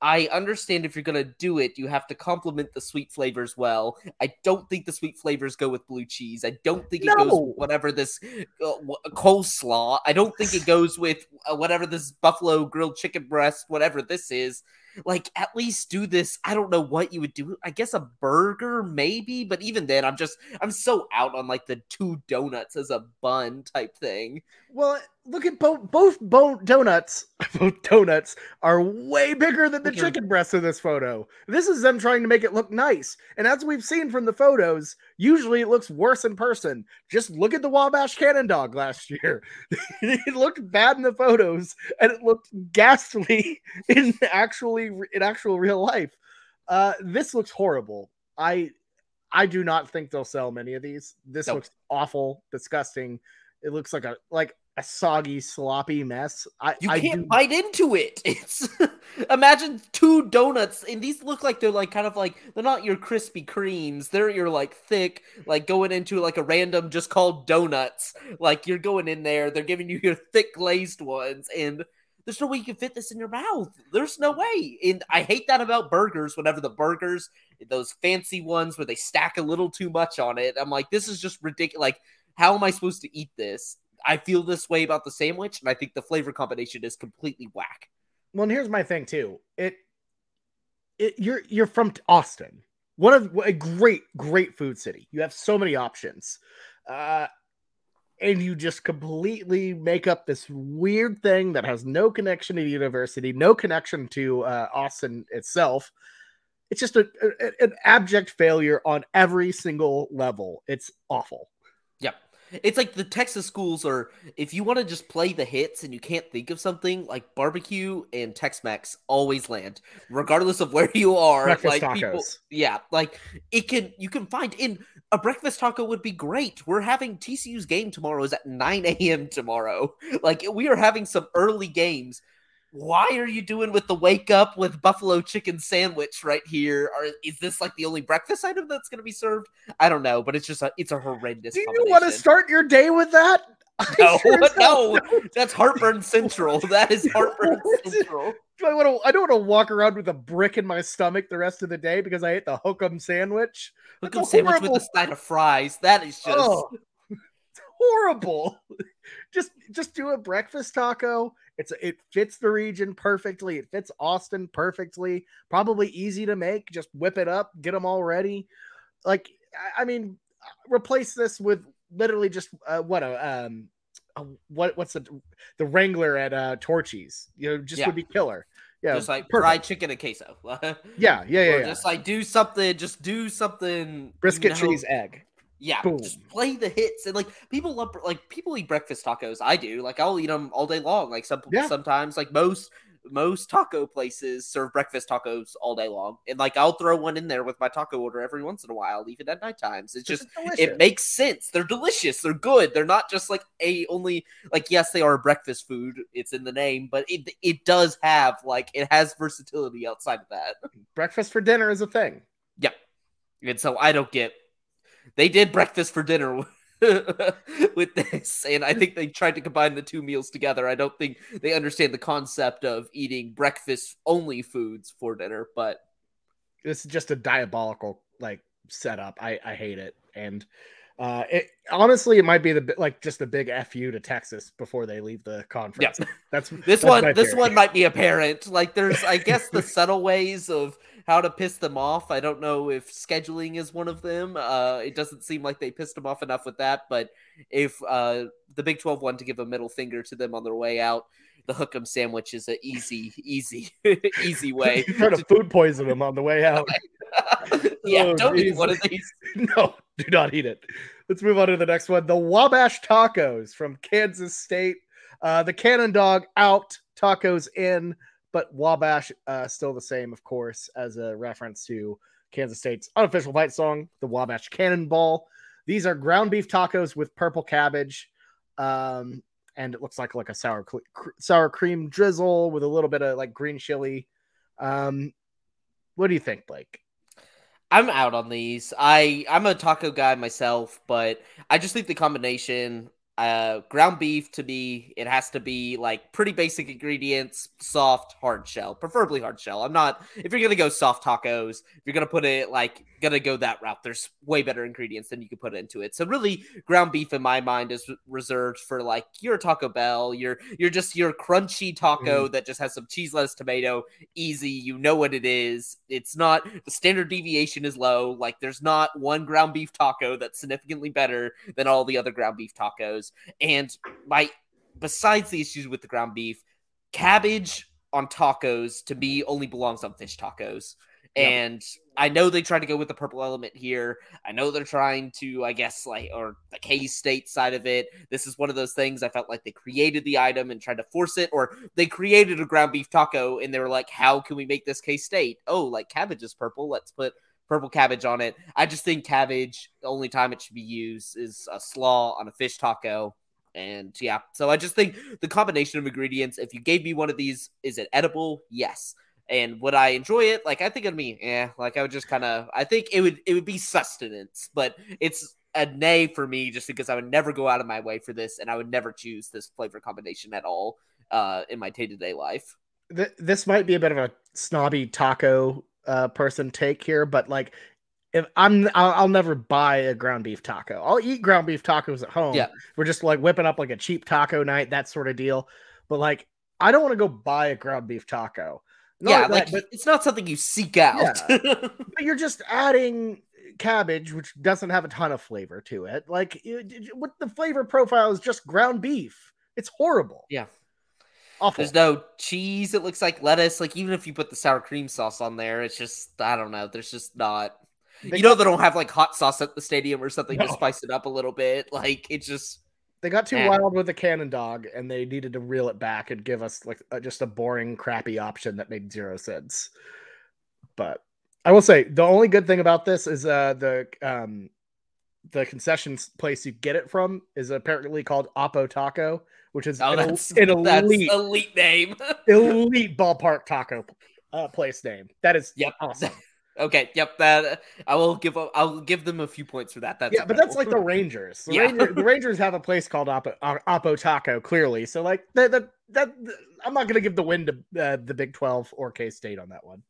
I understand if you're gonna do it, you have to complement the sweet flavors well. I don't think the sweet flavors go with blue cheese. I don't think it no. goes whatever this uh, coleslaw. I don't think it goes with uh, whatever this buffalo grilled chicken breast, whatever this is like at least do this. I don't know what you would do. I guess a burger maybe, but even then I'm just I'm so out on like the two donuts as a bun type thing. Well, look at both both both donuts. Both donuts are way bigger than the chicken breasts in this photo. This is them trying to make it look nice. And as we've seen from the photos, usually it looks worse in person. Just look at the Wabash Cannon Dog last year. it looked bad in the photos and it looked ghastly in actually in actual real life. Uh, this looks horrible. I I do not think they'll sell many of these. This nope. looks awful, disgusting. It looks like a like a soggy, sloppy mess. I you I can't do... bite into it. It's imagine two donuts, and these look like they're like kind of like they're not your Krispy Kremes. They're your like thick, like going into like a random just called donuts. Like you're going in there, they're giving you your thick glazed ones, and there's no way you can fit this in your mouth. There's no way. And I hate that about burgers. Whenever the burgers, those fancy ones where they stack a little too much on it, I'm like, this is just ridiculous. Like, how am I supposed to eat this? I feel this way about the sandwich, and I think the flavor combination is completely whack. Well, and here's my thing too. It, it you're you're from Austin, one of a great great food city. You have so many options, uh, and you just completely make up this weird thing that has no connection to the university, no connection to uh, Austin itself. It's just a, a, an abject failure on every single level. It's awful. It's like the Texas schools are if you want to just play the hits and you can't think of something like barbecue and Tex-Mex always land regardless of where you are breakfast like tacos. people yeah like it can you can find in a breakfast taco would be great. We're having TCU's game tomorrow is at 9 a.m. tomorrow. Like we are having some early games why are you doing with the wake up with buffalo chicken sandwich right here? Or is this like the only breakfast item that's going to be served? I don't know, but it's just a it's a horrendous. Do you want to start your day with that? No, sure no, that's heartburn central. That is heartburn central. Do I want to? I don't want to walk around with a brick in my stomach the rest of the day because I ate the hook'em sandwich. Hook'em sandwich horrible... with a side of fries. That is just oh, horrible. just just do a breakfast taco. It's it fits the region perfectly. It fits Austin perfectly. Probably easy to make. Just whip it up, get them all ready. Like I mean, replace this with literally just uh, what a um a, what what's the the Wrangler at uh Torchy's. You know, just yeah. would be killer. Yeah, just like perfect. fried chicken and queso. yeah, yeah, yeah, yeah. Just like do something. Just do something. Brisket you know, cheese egg. Yeah, Boom. just play the hits and like people love like people eat breakfast tacos. I do. Like I'll eat them all day long. Like some yeah. sometimes like most most taco places serve breakfast tacos all day long. And like I'll throw one in there with my taco order every once in a while, even at night times. It's just it makes sense. They're delicious. They're good. They're not just like a only like yes, they are a breakfast food. It's in the name, but it it does have like it has versatility outside of that. Breakfast for dinner is a thing. Yeah. And so I don't get they did breakfast for dinner with this and i think they tried to combine the two meals together. I don't think they understand the concept of eating breakfast only foods for dinner but this is just a diabolical like setup. I i hate it. And uh, it honestly, it might be the like just a big fu to Texas before they leave the conference. Yeah. That's this that's one. This one might be apparent. Like there's, I guess, the subtle ways of how to piss them off. I don't know if scheduling is one of them. Uh, it doesn't seem like they pissed them off enough with that. But if uh, the Big 12 wanted to give a middle finger to them on their way out, the hook'em sandwich is an easy, easy, easy way. you try to food poison them on the way out. yeah, oh, don't geez. eat one of these. No, do not eat it. Let's move on to the next one. The Wabash Tacos from Kansas State. Uh, the Cannon Dog out, tacos in, but Wabash uh, still the same, of course, as a reference to Kansas State's unofficial fight song, the Wabash Cannonball. These are ground beef tacos with purple cabbage, um, and it looks like like a sour cr- sour cream drizzle with a little bit of like green chili. Um, what do you think, Blake? I'm out on these. I I'm a taco guy myself, but I just think the combination uh, ground beef to me, it has to be like pretty basic ingredients, soft, hard shell, preferably hard shell. I'm not if you're gonna go soft tacos, if you're gonna put it like gonna go that route, there's way better ingredients than you can put into it. So really, ground beef in my mind is reserved for like your Taco Bell, your you're just your crunchy taco mm. that just has some cheese, lettuce, tomato, easy. You know what it is. It's not the standard deviation is low. Like there's not one ground beef taco that's significantly better than all the other ground beef tacos. And my besides the issues with the ground beef, cabbage on tacos to me only belongs on fish tacos. And I know they tried to go with the purple element here. I know they're trying to, I guess, like, or the K State side of it. This is one of those things I felt like they created the item and tried to force it, or they created a ground beef taco and they were like, how can we make this K State? Oh, like cabbage is purple. Let's put purple cabbage on it. I just think cabbage, the only time it should be used is a slaw on a fish taco. And yeah, so I just think the combination of ingredients, if you gave me one of these, is it edible? Yes. And would I enjoy it? Like I think it'd be, yeah, like I would just kind of I think it would it would be sustenance, but it's a nay for me just because I would never go out of my way for this and I would never choose this flavor combination at all uh in my day-to-day life. This might be a bit of a snobby taco uh, person take here, but like if I'm I'll, I'll, never buy a ground beef taco. I'll eat ground beef tacos at home. Yeah. We're just like whipping up like a cheap taco night, that sort of deal. But like I don't want to go buy a ground beef taco. Not yeah, like, that, but it's not something you seek out. Yeah. but you're just adding cabbage, which doesn't have a ton of flavor to it. Like what the flavor profile is just ground beef. It's horrible. Yeah. Awful. There's no cheese. It looks like lettuce. Like even if you put the sour cream sauce on there, it's just I don't know. There's just not. They you know they don't have like hot sauce at the stadium or something no. to spice it up a little bit. Like it just. They got too wild with the cannon dog, and they needed to reel it back and give us like a, just a boring, crappy option that made zero sense. But I will say the only good thing about this is uh the um the concession place you get it from is apparently called Oppo Taco, which is Oh, an, that's an that's elite, elite name. elite ballpark taco uh, place name. That is Yep. awesome. Okay, yep. That I will give. a- I'll give them a few points for that. That's yeah, but that's like the Rangers. The, Yeah. Ranger, the Rangers have a place called Oppo, uh, Oppo Taco, clearly. So like that, that, that I'm not gonna give the win to uh, the Big Twelve or K State on that one.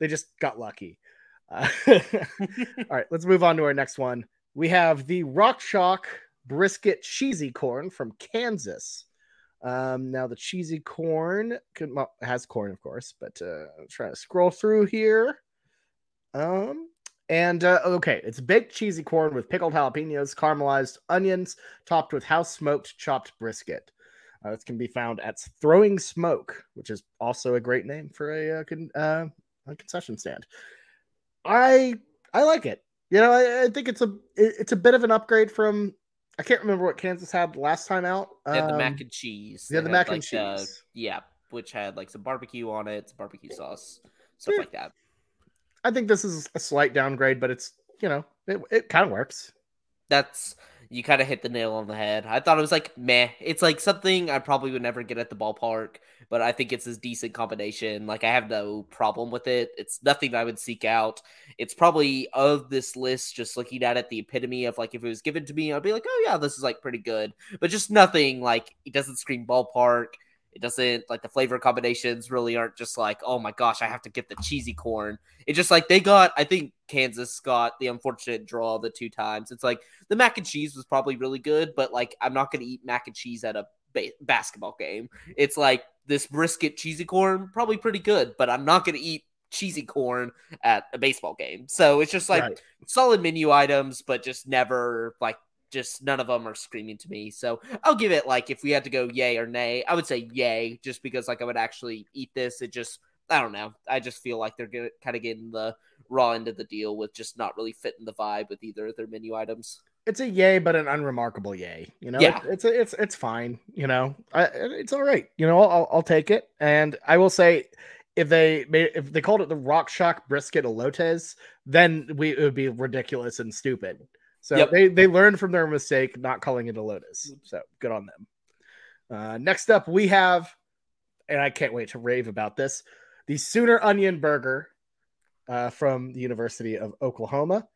They just got lucky. Uh, all right, let's move on to our next one. We have the Rock Chalk Brisket Cheesy Corn from Kansas. Um, now the cheesy corn could, well, has corn, of course, but uh, I'm trying to scroll through here. Um, and uh, okay, it's baked cheesy corn with pickled jalapenos, caramelized onions, topped with house smoked chopped brisket. Uh, this can be found at Throwing Smoke, which is also a great name for a, uh, con- uh, a concession stand. I I like it. You know, I, I think it's a it's a bit of an upgrade from. I can't remember what Kansas had last time out. They had the Um, mac and cheese. Yeah, the mac and like, the- cheese. yeah, which had like some barbecue on it, some barbecue sauce, stuff Yeah. like that. I think this is a slight downgrade, but it's you know it, it kind of works. That's you kind of hit the nail on the head. I thought it was like meh. It's like something I probably would never get at the ballpark, but I think it's a decent combination. Like I have no problem with it. It's nothing I would seek out. It's probably of this list, just looking at it, the epitome of like if it was given to me, I'd be like, oh yeah, this is like pretty good. But just nothing like it doesn't scream ballpark. It doesn't like the flavor combinations really aren't just like, oh my gosh, I have to get the cheesy corn. It's just like they got, I think Kansas got the unfortunate draw the two times. It's like the mac and cheese was probably really good, but like I'm not going to eat mac and cheese at a ba- basketball game. It's like this brisket cheesy corn, probably pretty good, but I'm not going to eat cheesy corn at a baseball game. So it's just like Right. solid menu items, but just never like just none of them are screaming to me. So I'll give it like if we had to go yay or nay, I would say yay, just because like I would actually eat this. It just I don't know. I just feel like they're gonna kind of getting the raw end of the deal with just not really fitting the vibe with either of their menu items. It's a yay, but an unremarkable yay. You know, Yeah. it's it's it's, it's fine. You know, I, it's all right. You know, I'll, I'll take it. And I will say, if they made if they called it the Rock Chalk Brisket Elotes, then we it would be ridiculous and stupid. So Yep. they they learned from their mistake not calling it elotes. So good on them. Uh, next up, we have, and I can't wait to rave about this, the Sooner Onion Burger uh, from the University of Oklahoma.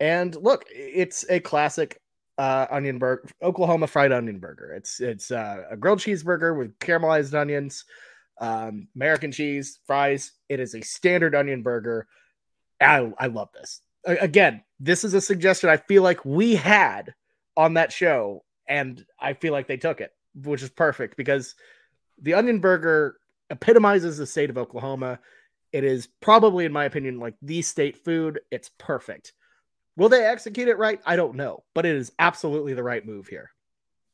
And look, it's a classic uh, onion burger, Oklahoma fried onion burger. It's it's uh, a grilled cheeseburger with caramelized onions, um, American cheese, fries. It is a standard onion burger. I, I love this. Again, this is a suggestion I feel like we had on that show, and I feel like they took it, which is perfect because the onion burger epitomizes the state of Oklahoma. It is probably, in my opinion, like the state food. It's perfect. Will they execute it right? I don't know, but it is absolutely the right move here.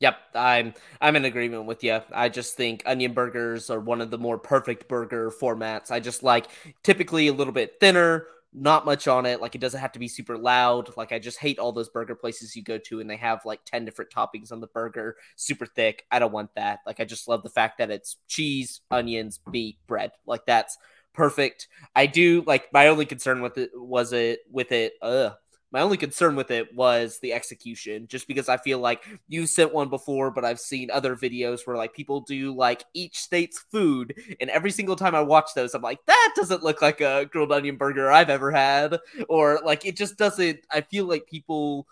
Yep, I'm I'm in agreement with you. I just think onion burgers are one of the more perfect burger formats. I just like typically a little bit thinner, not much on it. Like it doesn't have to be super loud. Like I just hate all those burger places you go to and they have like 10 different toppings on the burger, super thick. I don't want that. Like I just love the fact that it's cheese, onions, meat, bread. Like that's perfect. I do like my only concern with it was it with it uh my only concern with it was the execution, just because I feel like you sent one before, but I've seen other videos where like people do like each state's food, and every single time I watch those, I'm like, that doesn't look like a grilled onion burger I've ever had, or like it just doesn't. I feel like people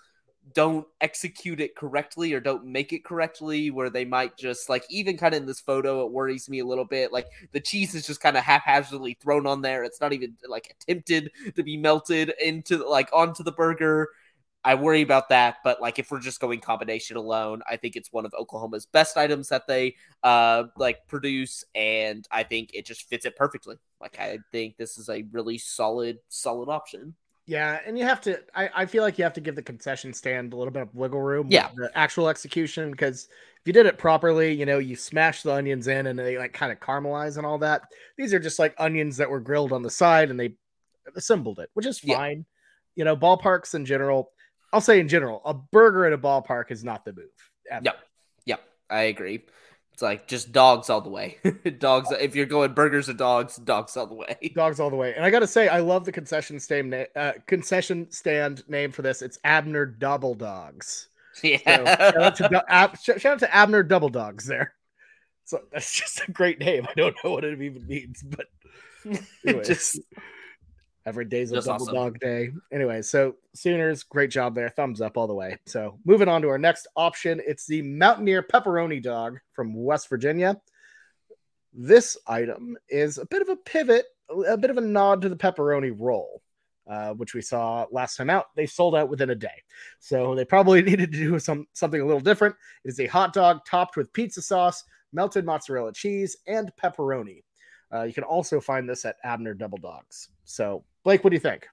don't execute it correctly or don't make it correctly where they might just like even kind of in this photo it worries me a little bit like the cheese is just kind of haphazardly thrown on there. It's not even like attempted to be melted into like onto the burger. I worry about that but like if we're just going combination alone i think it's one of oklahoma's best items that they uh like produce and i think it just fits it perfectly. Like i think this is a really solid solid option Yeah, and you have to. I, I feel like you have to give the concession stand a little bit of wiggle room. Yeah. the actual execution because if you did it properly, you know, you smash the onions in and they like kind of caramelize and all that. These are just like onions that were grilled on the side and they assembled it, which is Yeah. fine. You know, ballparks in general. I'll say in general, a burger at a ballpark is not the move. ever. Yep. Yep. I agree. It's like just dogs all the way. dogs. If you're going burgers and dogs, dogs all the way. Dogs all the way. And I got to say, I love the concession stand, na- uh, concession stand name for this. It's Abner Double Dogs. Yeah. So, shout, out to, Ab, shout out to Abner Double Dogs there. So that's just a great name. I don't know what it even means, but just every day's a Just double awesome. dog day. Anyway, so Sooners, great job there. Thumbs up all the way. So moving on to our next option, it's the Mountaineer Pepperoni Dog from West Virginia. This item is a bit of a pivot, a bit of a nod to the pepperoni roll, uh, which we saw last time out. They sold out within a day, so they probably needed to do some something a little different. It is a hot dog topped with pizza sauce, melted mozzarella cheese, and pepperoni. Uh, you can also find this at Abner Double Dogs. So, Blake, what do you think?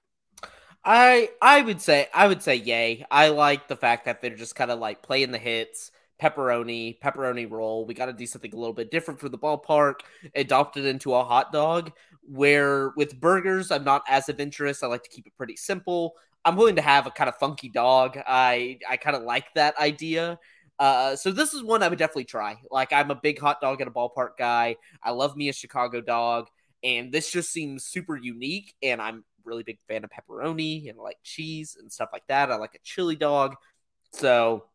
I I would say I would say yay. I like the fact that they're just kind of like playing the hits, pepperoni, pepperoni roll. We got to do something a little bit different for the ballpark. Adopted into a hot dog. Where with burgers, I'm not as adventurous. I like to keep it pretty simple. I'm willing to have a kind of funky dog. I I kind of like that idea. Uh, so this is one I would definitely try. Like I'm a big hot dog at a ballpark guy. I love me a Chicago dog, and this just seems super unique. And I'm really big fan of pepperoni and like cheese and stuff like that. I like a chili dog. So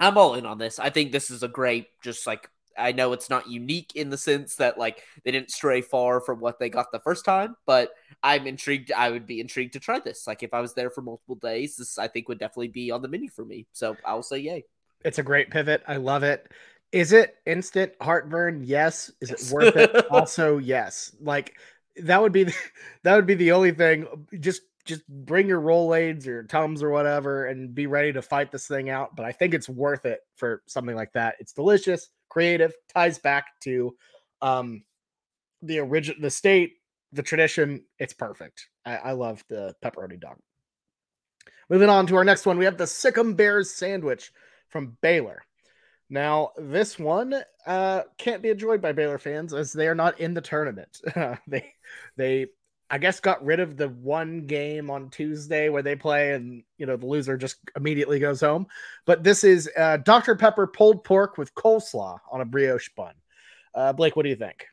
I'm all in on this. I think this is a great, just like, I know it's not unique in the sense that like they didn't stray far from what they got the first time, but I'm intrigued. I would be intrigued to try this. Like if I was there for multiple days, this I think would definitely be on the menu for me. So I'll say yay. It's a great pivot. I love it. Is it instant heartburn? Yes. Is it worth it? also, yes. Like that would be the, that would be the only thing. Just just bring your Rolaids or Tums or whatever and be ready to fight this thing out. But I think it's worth it for something like that. It's delicious, creative, ties back to um the original the state, the tradition. It's perfect. I, I love the pepperoni dog. Moving on to our next one, we have the Sic 'em Bears sandwich from Baylor. Now, this one uh, can't be enjoyed by Baylor fans as they are not in the tournament. they, they, I guess, got rid of the one game on Tuesday where they play, and you know the loser just immediately goes home. But this is uh, Dr Pepper pulled pork with coleslaw on a brioche bun. Uh, Blake, what do you think?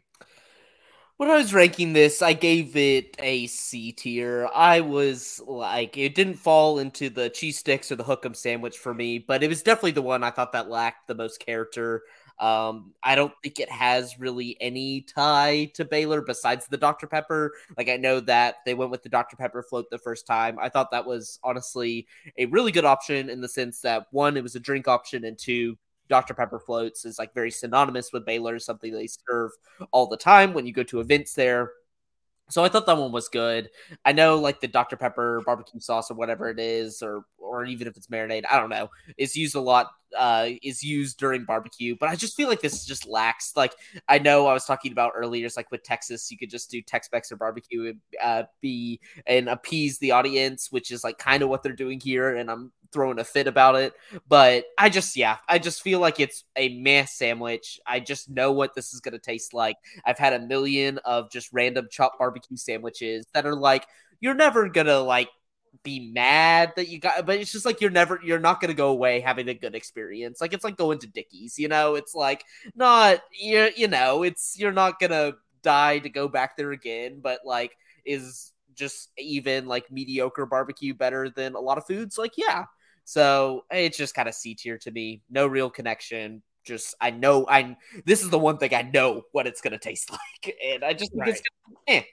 When I was ranking this, I gave it a C tier. I was like, it didn't fall into the cheese sticks or the hook'em sandwich for me, but it was definitely the one I thought that lacked the most character. Um, I don't think it has really any tie to Baylor besides the Dr. Pepper. Like, I know that they went with the Dr. Pepper float the first time. I thought that was honestly a really good option in the sense that one, it was a drink option, and two, Dr. Pepper floats is like very synonymous with Baylor, something they serve all the time when you go to events there. So I thought that one was good. I know like the Dr. Pepper barbecue sauce or whatever it is, or or even if it's marinade, I don't know, is used a lot, uh, is used during barbecue. But I just feel like this just lacks. Like I know I was talking about earlier, it's like with Texas, you could just do Tex-Mex or barbecue and uh, be and appease the audience, which is like kind of what they're doing here. And I'm throwing a fit about it. But I just, yeah, I just feel like it's a meh sandwich. I just know what this is to taste like. I've had a million of just random chopped barbecue sandwiches that are like, you're never to like be mad that you got, but it's just like you're never, you're not to go away having a good experience. Like it's like going to Dickey's, you know, it's like not, you, you know, it's, you're not to die to go back there again, but like, is just even like mediocre barbecue better than a lot of foods? Like, yeah. So it's just kind of C tier to me. No real connection. Just I know I this is the one thing I know what it's gonna taste like, and I just think it's eh.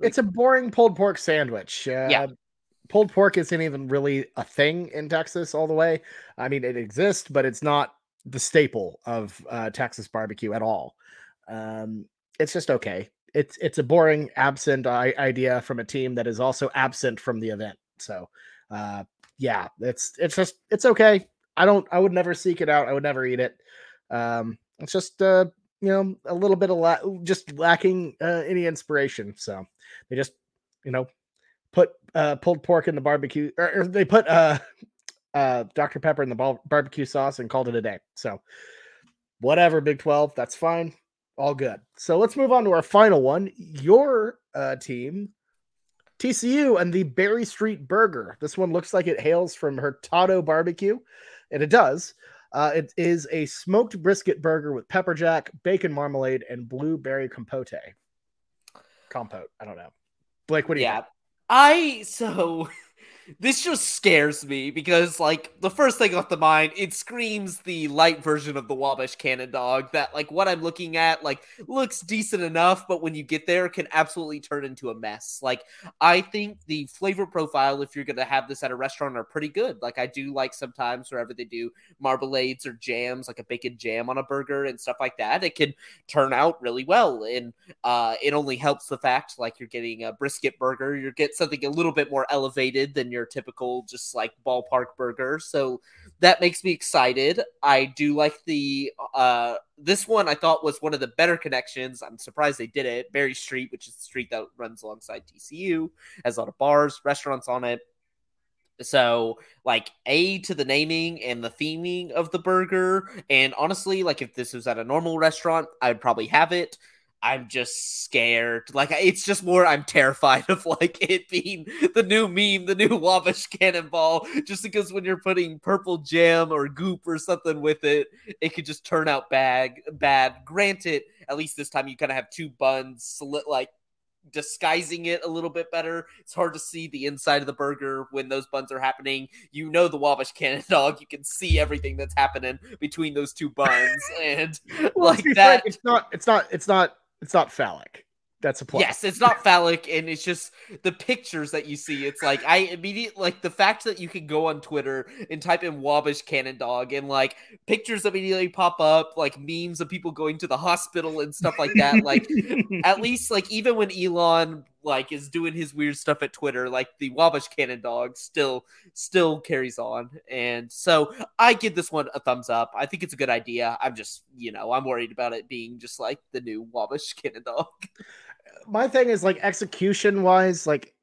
It's a boring pulled pork sandwich. Uh, Yeah. Pulled pork isn't even really a thing in Texas all the way. I mean, it exists, but it's not the staple of uh, Texas barbecue at all. Um, it's just okay. It's it's a boring, absent idea from a team that is also absent from the event. So, uh, yeah, it's it's just it's okay. I don't. I would never seek it out. I would never eat it. Um, it's just uh, you know a little bit of la- just lacking uh, any inspiration. So they just you know put uh, pulled pork in the barbecue, or, or they put uh, uh, Dr Pepper in the barbecue sauce and called it a day. So whatever, Big Twelve, that's fine, all good. So let's move on to our final one. Your uh, team. TCU and the Berry Street Burger. This one looks like it hails from Hurtado Barbecue, and it does. Uh, it is a smoked brisket burger with pepper jack, bacon marmalade, and blueberry compote. Compote. I don't know. Blake, what do you yeah. think? I so this just scares me because like the first thing off the mind it screams the light version of the wabash cannon dog that like what i'm looking at like looks decent enough but when you get there can absolutely turn into a mess. Like i think the flavor profile if you're gonna have this at a restaurant are pretty good. Like i do like sometimes wherever they do marmalades or jams like a bacon jam on a burger and stuff like that it can turn out really well. And uh it only helps the fact like you're getting a brisket burger you get something a little bit more elevated than your typical just like ballpark burger. So that makes me excited. I do like the uh this one I thought was one of the better connections. I'm surprised they did it. Berry Street, which is the street that runs alongside TCU, has a lot of bars, restaurants on it. So, like, A to the naming and the theming of the burger. And honestly, like, if this was at a normal restaurant, I'd probably have it. I'm just scared. Like it's just more I'm terrified of like it being the new meme, the new Wabash cannonball. Just because when you're putting purple jam or goop or something with it, it could just turn out bad. Bad. Granted, at least this time you kind of have two buns, like disguising it a little bit better. It's hard to see the inside of the burger when those buns are happening. You know the Wabash Cannon dog. You can see everything that's happening between those two buns, and well, like that. Frank, it's not. It's not. It's not it's not phallic. That's a plus. Yes, it's not phallic, and it's just the pictures that you see. It's like I immediately like the fact that you can go on Twitter and type in Wabash Cannon Dog, and like pictures immediately pop up, like memes of people going to the hospital and stuff like that. Like at least like even when Elon like is doing his weird stuff at Twitter, like the Wabash Cannon Dog still still carries on. And so I give this one a thumbs up. I think it's a good idea. I'm just, you know, I'm worried about it being just like the new Wabash Cannon Dog my thing is like execution wise, like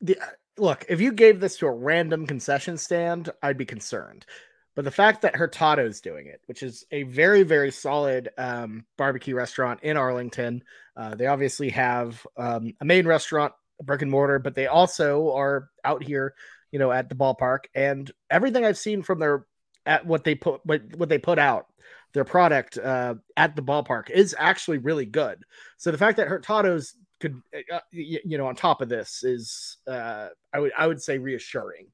the look, if you gave this to a random concession stand, I'd be concerned. But the fact that Hurtado's doing it, which is a very, very solid um, barbecue restaurant in Arlington, uh, they obviously have um, a main restaurant, a brick and mortar, but they also are out here, you know, at the ballpark. And everything I've seen from their at what they put what, what they put out their product uh, at the ballpark is actually really good. So the fact that Hurtado's could, uh, you know, on top of this is, uh, I would, I would say reassuring.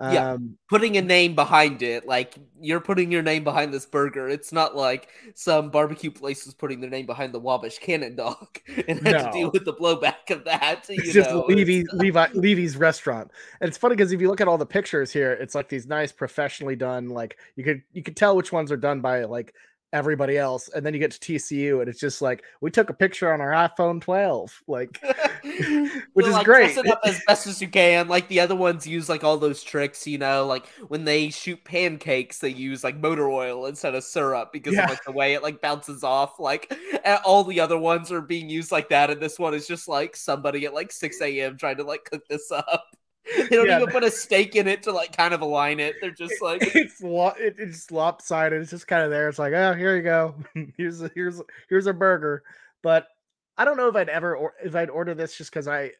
Yeah, um, putting a name behind it, like you're putting your name behind this burger. It's not like some barbecue place is putting their name behind the Wabash Cannon Dog and had no. to deal with the blowback of that. You it's know, just Levy's, Levi, Levy's restaurant, and it's funny because if you look at all the pictures here, it's like these nice, professionally done. Like you could you could tell which ones are done by like everybody else and then you get to TCU and it's just like we took a picture on our iPhone 12 like which so, is like, great dress it up as best as you can like the other ones use like all those tricks you know like when they shoot pancakes they use like motor oil instead of syrup because yeah. of like the way it like bounces off like all the other ones are being used like that and this one is just like somebody at like 6 a.m trying to like cook this up they don't yeah. even put a stake in it to like kind of align it. They're just like it's lo- it's lopsided. It's just kind of there. It's like, oh, here you go. here's a, here's here's a burger. But I don't know if I'd ever or if I'd order this just because I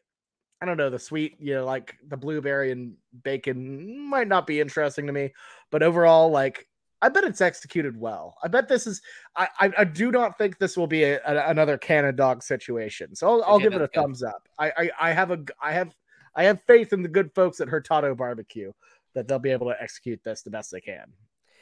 I don't know the sweet you know like the blueberry and bacon might not be interesting to me. But overall, like I bet it's executed well. I bet this is. I I, I do not think this will be a, a, another cannon dog situation. So I'll, I'll give it a thumbs up. I, I I have a I have I have faith in the good folks at Hurtado Barbecue that they'll be able to execute this the best they can.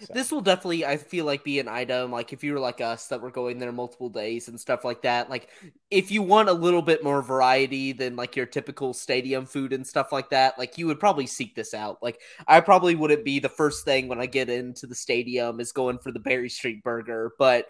So. This will definitely, I feel like, be an item. Like if you were like us that were going there multiple days and stuff like that. Like if you want a little bit more variety than like your typical stadium food and stuff like that, like you would probably seek this out. Like I probably wouldn't be the first thing when I get into the stadium is going for the Berry Street burger, but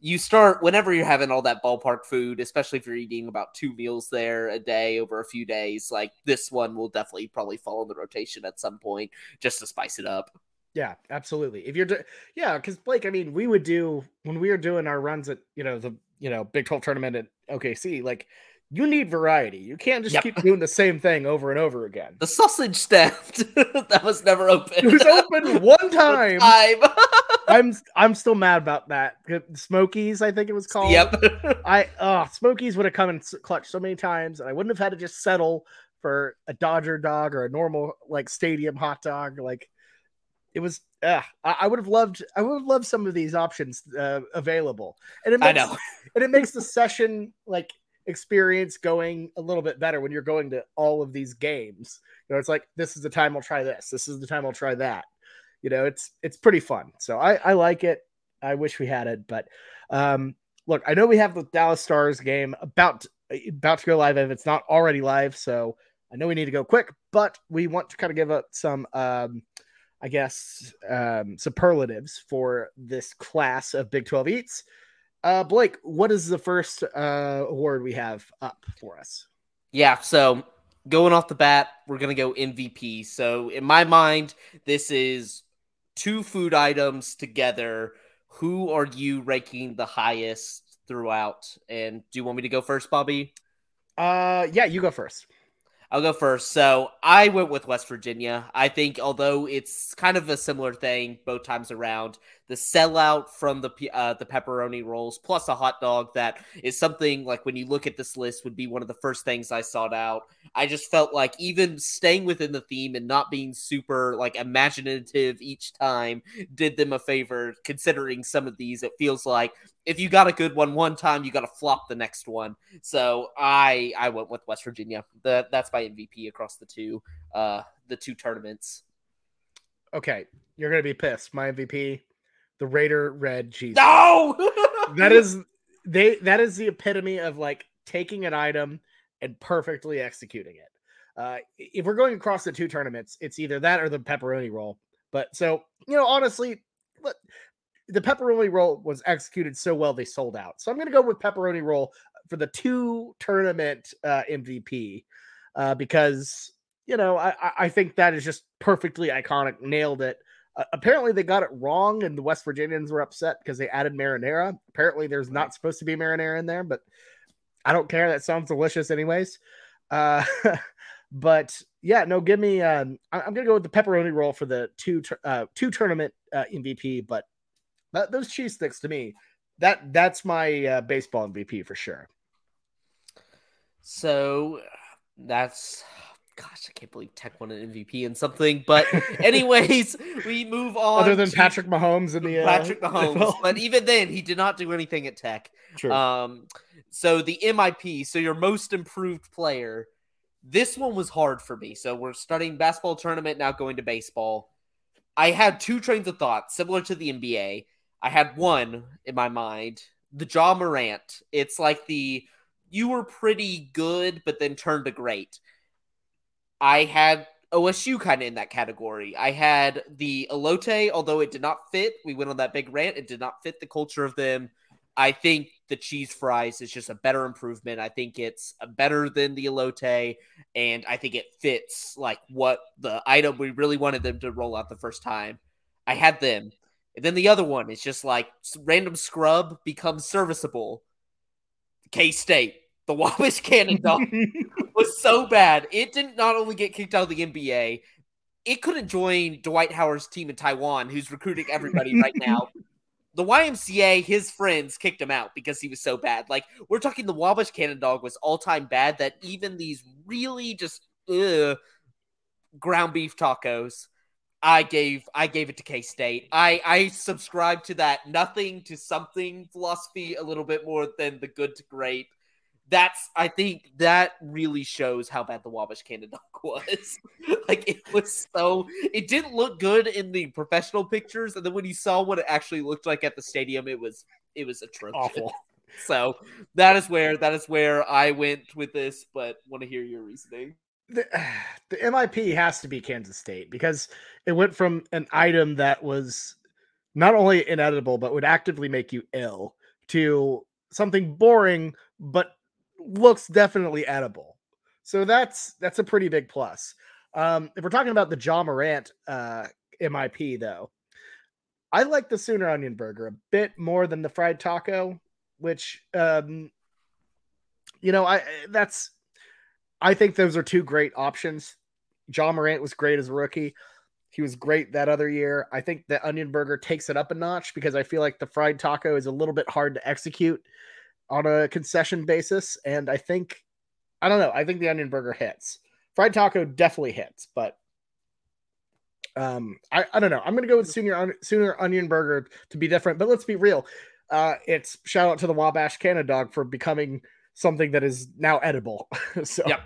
you start whenever you're having all that ballpark food, especially if you're eating about two meals there a day over a few days, like this one will definitely probably fall in the rotation at some point just to spice it up. Yeah, absolutely. If you're, do- yeah, because Blake, I mean, we would do when we were doing our runs at you know the you know Big Twelve tournament at OKC, like you need variety. You can't just yep. keep doing the same thing over and over again. The sausage stand that was never open. It was open one time. time. I'm I'm still mad about that. Smokies, I think it was called. Yep. I uh Smokies would have come in clutch so many times, and I wouldn't have had to just settle for a Dodger dog or a normal like stadium hot dog. Like it was. Uh, I, I would have loved. I would have loved some of these options uh, available, and it makes, I know, and it makes the session like experience going a little bit better when you're going to all of these games. You know, it's like this is the time I'll try this. This is the time I'll try that. You know, it's it's pretty fun. So I I like it. I wish we had it, but um look, I know we have the Dallas Stars game about about to go live if it's not already live, so I know we need to go quick, but we want to kind of give up some um I guess um superlatives for this class of Big 12 eats. Uh, Blake, what is the first uh, award we have up for us? Yeah, so going off the bat, we're gonna go MVP. So in my mind, this is two food items together. Who are you ranking the highest throughout? And do you want me to go first, Bobby? Uh, yeah, you go first. I'll go first. So I went with West Virginia. I think although it's kind of a similar thing both times around, the sellout from the uh, the pepperoni rolls plus a hot dog that is something like when you look at this list would be one of the first things I sought out. I just felt like even staying within the theme and not being super like imaginative each time did them a favor considering some of these it feels like if you got a good one one time you got to flop the next one. So I I went with West Virginia. The, that's my MVP across the two uh the two tournaments. Okay, you're going to be pissed. My MVP the Raider red cheese. No, that is they. That is the epitome of like taking an item and perfectly executing it. Uh, if we're going across the two tournaments, it's either that or the pepperoni roll. But so you know, honestly, the pepperoni roll was executed so well they sold out. So I'm going to go with pepperoni roll for the two tournament uh, MVP uh, because you know I, I think that is just perfectly iconic. Nailed it. Uh, apparently, they got it wrong, and the West Virginians were upset because they added marinara. Apparently, there's not supposed to be marinara in there, but I don't care. That sounds delicious, anyways. Uh, but yeah, no, give me. Um, I, am gonna go with the pepperoni roll for the two uh, two tournament uh, MVP. But that, those cheese sticks to me, that that's my uh, baseball MVP for sure. So that's gosh, I can't believe Tech won an MVP and something. But anyways, we move on. Other than Patrick Mahomes in the uh, Patrick Mahomes, but even then, he did not do anything at Tech. True. Um, so the MIP, so your most improved player. This one was hard for me. So we're starting basketball tournament now, going to baseball. I had two trains of thought similar to the NBA. I had one in my mind, the Ja Morant. It's like the you were pretty good, but then turned to great. I had OSU kind of in that category. I had the elote, although it did not fit. We went on that big rant. It did not fit the culture of them. I think the cheese fries is just a better improvement. I think it's uh, better than the elote, and I think it fits like what the item we really wanted them to roll out the first time. I had them. And then the other one is just like random scrub becomes serviceable. K State the Wabash Cannon dog was so bad. It did not not only get kicked out of the NBA, it couldn't join Dwight Howard's team in Taiwan, who's recruiting everybody right now. The YMCA, his friends kicked him out because he was so bad. Like we're talking, the Wabash Cannon dog was all time bad. That even these really just ugh, ground beef tacos, I gave I gave it to K State. I I subscribe to that nothing to something philosophy a little bit more than the good to great that's I think that really shows how bad the Wabash Cannon dog was. like it was so it didn't look good in the professional pictures, and then when you saw what it actually looked like at the stadium, it was it was atrocious. Awful. So that is where that is where I went with this, but want to hear your reasoning. The, the MIP has to be Kansas State because it went from an item that was not only inedible but would actively make you ill to something boring but looks definitely edible. So that's that's a pretty big plus. Um, if we're talking about the Ja Morant uh, MIP though, I like the Sooner Onion Burger a bit more than the fried taco, which um, you know I that's I think those are two great options. Ja Morant was great as a rookie. He was great that other year. I think the onion burger takes it up a notch because I feel like the fried taco is a little bit hard to execute on a concession basis. And I think, I don't know, I think the onion burger hits. Fried taco definitely hits, but um, I, I don't know. I'm going to go with Sooner, Sooner Onion Burger to be different, but let's be real. Uh, it's shout out to the Wabash Cannon dog for becoming something that is now edible. so yep.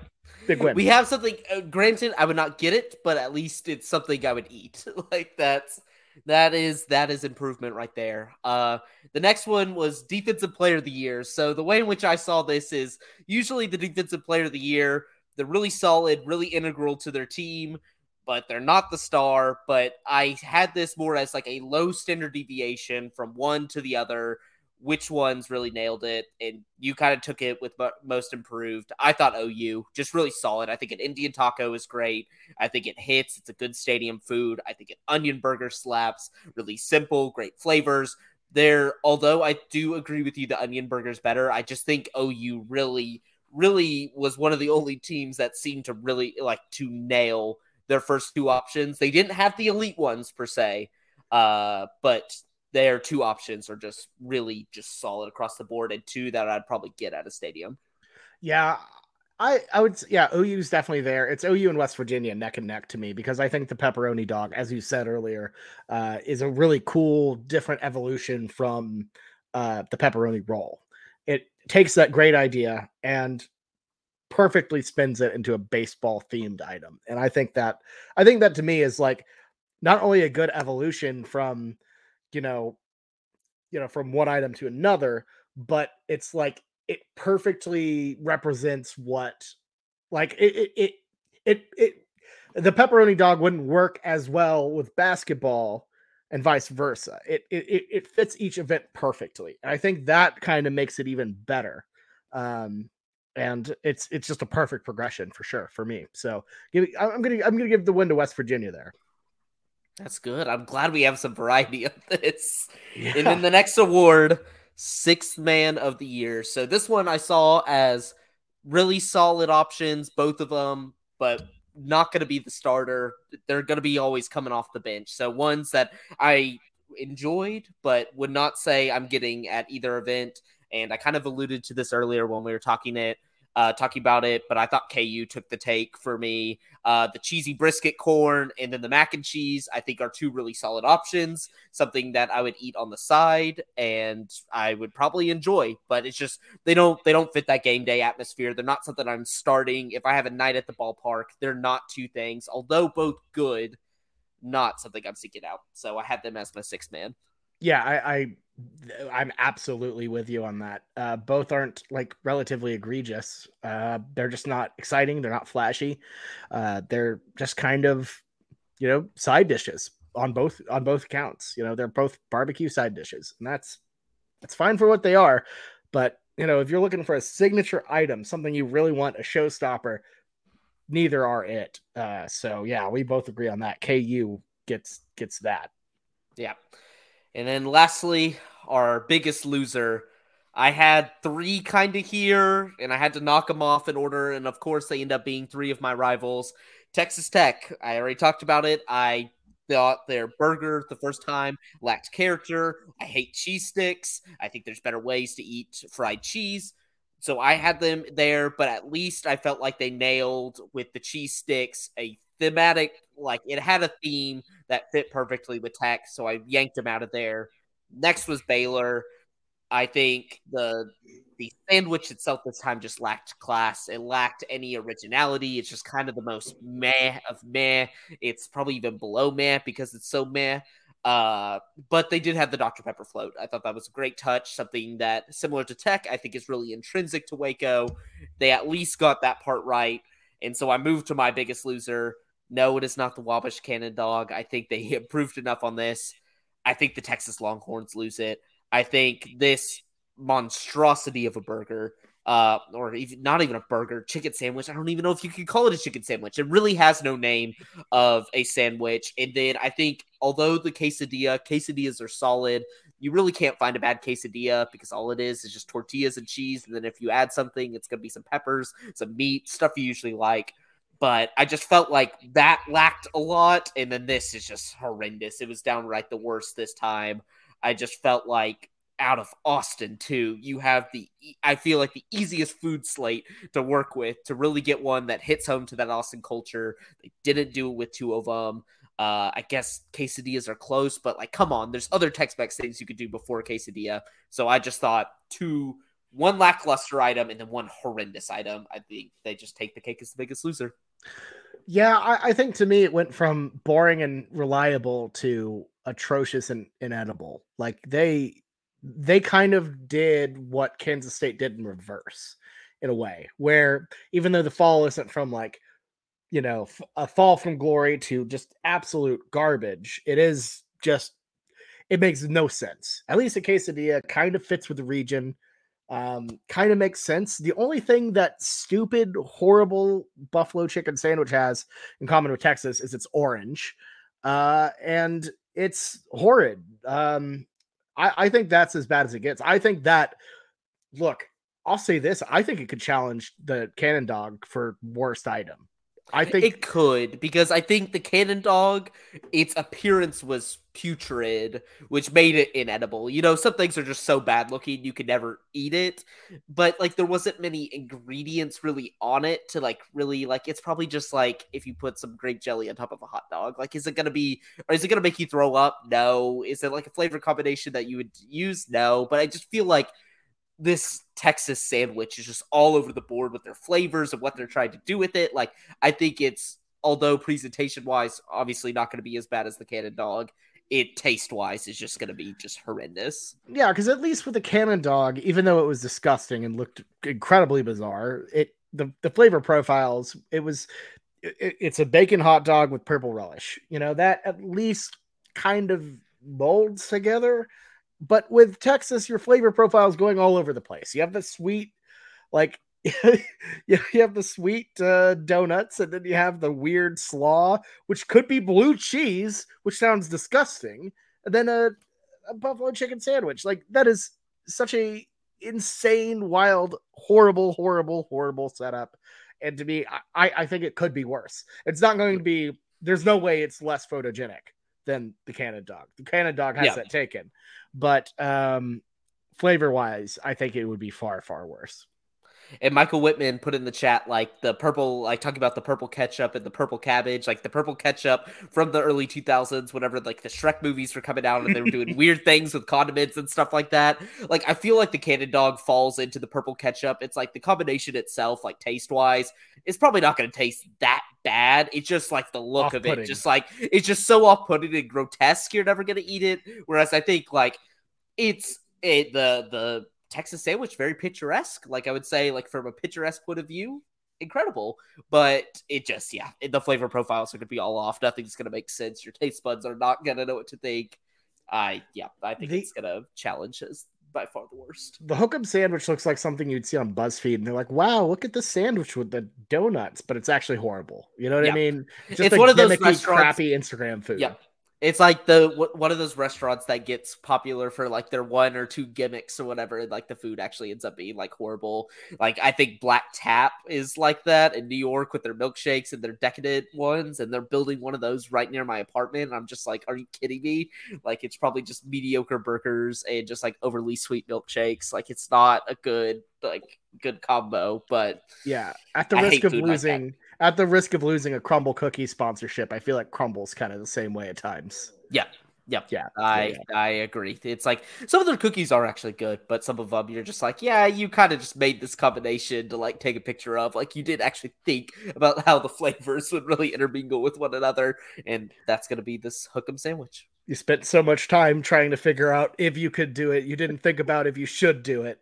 big win. We have something. Uh, granted, I would not get it, but at least it's something I would eat. like that's that is that is improvement right there. Uh, the next one was defensive player of the year. So the way in which I saw this is usually the defensive player of the year. They're really solid, really integral to their team, but they're not the star. But I had this more as like a low standard deviation from one to the other which ones really nailed it, and you kind of took it with most improved. I thought OU just really solid. I think an Indian taco is great. I think it hits. It's a good stadium food. I think an onion burger slaps. Really simple, great flavors. There, although I do agree with you, the onion burger is better. I just think OU really, really was one of the only teams that seemed to really like to nail their first two options. They didn't have the elite ones per se, uh, but their two options are just really just solid across the board and two that I'd probably get at a stadium. Yeah, I I would yeah, OU's definitely there. It's OU and West Virginia neck and neck to me because I think the pepperoni dog, as you said earlier, uh, is a really cool different evolution from uh, the pepperoni roll. It takes that great idea and perfectly spins it into a baseball themed item. And I think that I think that to me is like not only a good evolution from you know, you know, from one item to another, but it's like it perfectly represents what like it it it it, it the pepperoni dog wouldn't work as well with basketball and vice versa. It it it fits each event perfectly. And I think that kind of makes it even better. Um, and it's it's just a perfect progression for sure for me. So give, I'm gonna I'm gonna give the win to West Virginia there. That's good. I'm glad we have some variety of this. Yeah. And then the next award, sixth man of the year. So this one I saw as really solid options, both of them, but not going to be the starter. They're going to be always coming off the bench. So ones that I enjoyed, but would not say I'm getting at either event. And I kind of alluded to this earlier when we were talking it uh, talking about it, but I thought KU took the take for me. Uh, the cheesy brisket corn and then the mac and cheese, I think, are two really solid options. Something that I would eat on the side and I would probably enjoy, but it's just they don't they don't fit that game day atmosphere. They're not something I'm starting. If I have a night at the ballpark, they're not two things, although both good, not something I'm seeking out. So I had them as my sixth man. Yeah, I, I I'm absolutely with you on that. Uh, both aren't like relatively egregious. Uh, they're just not exciting. They're not flashy. Uh, they're just kind of, you know, side dishes on both on both accounts. You know, they're both barbecue side dishes, and that's that's fine for what they are. But you know, if you're looking for a signature item, something you really want, a showstopper, neither are it. Uh, so yeah, we both agree on that. KU gets gets that. Yeah. And then lastly, our biggest loser. I had three kind of here, and I had to knock them off in order. And of course, they end up being three of my rivals. Texas Tech, I already talked about it. I thought their burger the first time lacked character. I hate cheese sticks. I think there's better ways to eat fried cheese. So I had them there, but at least I felt like they nailed with the cheese sticks a thematic, like it had a theme that fit perfectly with Tech. So I yanked them out of there. Next was Baylor. I think the the sandwich itself this time just lacked class. It lacked any originality. It's just kind of the most meh of meh. It's probably even below meh because it's so meh. Uh, but they did have the Dr. Pepper float. I thought that was a great touch, something that similar to Tech, I think is really intrinsic to Waco. They at least got that part right. And so I moved to my biggest loser. No, it is not the Wabash Cannon dog. I think they improved enough on this. I think the Texas Longhorns lose it. I think this monstrosity of a burger, uh, or even not even a burger, chicken sandwich. I don't even know if you can call it a chicken sandwich. It really has no name of a sandwich. And then I think, although the quesadilla, quesadillas are solid, you really can't find a bad quesadilla because all it is is just tortillas and cheese. And then if you add something, it's going to be some peppers, some meat, stuff you usually like but I just felt like that lacked a lot. And then this is just horrendous. It was downright the worst this time. I just felt like out of Austin, too, you have the, I feel like the easiest food slate to work with to really get one that hits home to that Austin culture. They didn't do it with two of them. Uh, I guess quesadillas are close, but like, come on, there's other Tex Mex things you could do before quesadilla. So I just thought two one lackluster item and then one horrendous item. I think they just take the cake as the biggest loser. Yeah, I, I think to me it went from boring and reliable to atrocious and inedible. Like they they kind of did what Kansas State did in reverse in a way, where even though the fall isn't from like you know a fall from glory to just absolute garbage, it is just it makes no sense. At least a quesadilla kind of fits with the region. Um, kind of makes sense. The only thing that stupid, horrible buffalo chicken sandwich has in common with Texas is it's orange, uh, and it's horrid. Um, I, I think that's as bad as it gets. I think that. Look, I'll say this: I think it could challenge the Cannon Dog for worst item. I think it could because I think the cannon dog, its appearance was putrid, which made it inedible. You know, some things are just so bad looking you could never eat it. But like there wasn't many ingredients really on it to like really like it's probably just like if you put some grape jelly on top of a hot dog. Like is it gonna be or is it gonna make you throw up? No. Is it like a flavor combination that you would use? No. But I just feel like this Texas sandwich is just all over the board with their flavors and what they're trying to do with it. Like, I think it's, although presentation wise, obviously not going to be as bad as the Cannon Dog, it taste wise is just going to be just horrendous. Yeah, because at least with the Cannon Dog, even though it was disgusting and looked incredibly bizarre, it the the flavor profiles it was it, it's a bacon hot dog with purple relish. You know that at least kind of molds together but with Texas, your flavor profile is going all over the place. You have the sweet, like you have the sweet uh, donuts, and then you have the weird slaw, which could be blue cheese, which sounds disgusting, and then a, a buffalo chicken sandwich. Like that is such a insane, wild, horrible, horrible, horrible setup. And to me, I, I think it could be worse. It's not going to be. There's no way it's less photogenic than the Cannon dog. The Cannon dog has yeah. that taken but um, flavor wise, I think it would be far far worse. And Michael Whitman put in the chat like the purple, like talking about the purple ketchup and the purple cabbage, like the purple ketchup from the early 2000s, whenever like the Shrek movies were coming out and they were doing weird things with condiments and stuff like that. Like, I feel like the Cannon Dog falls into the purple ketchup. It's like the combination itself, like taste wise, is probably not going to taste that bad. It's just like the look of it, just like it's just so off putting and grotesque. You're never going to eat it. Whereas I think like it's it, the, the, Texas sandwich very picturesque. Like I would say, like from a picturesque point of view, incredible. But it just, yeah, the flavor profiles are gonna be all off. Nothing's gonna make sense. Your taste buds are not gonna know what to think. I yeah, I think the, it's gonna challenge us by far the worst. The hook'em sandwich looks like something you'd see on BuzzFeed, and they're like, "Wow, look at the sandwich with the donuts," but it's actually horrible. You know what yeah. I mean? Just it's one of those crappy Instagram food. Yeah, it's like the one of those restaurants that gets popular for like their one or two gimmicks or whatever, and like the food actually ends up being like horrible. Like I think Black Tap is like that in New York with their milkshakes and their decadent ones, and they're building one of those right near my apartment. And I'm just like, are you kidding me? Like it's probably just mediocre burgers and just like overly sweet milkshakes. Like it's not a good like good combo. But yeah, at the I risk of losing at the risk of losing a Crumbl cookie sponsorship, I feel like Crumbl's kind of the same way at times. Yeah. Yep. Yeah. I yeah, yeah. I agree. It's like some of their cookies are actually good, but some of them you're just like, yeah, you kind of just made this combination to like take a picture of. Like you didn't actually think about how the flavors would really intermingle with one another, and that's gonna be this hook'em sandwich. You spent so much time trying to figure out if you could do it. You didn't think about if you should do it.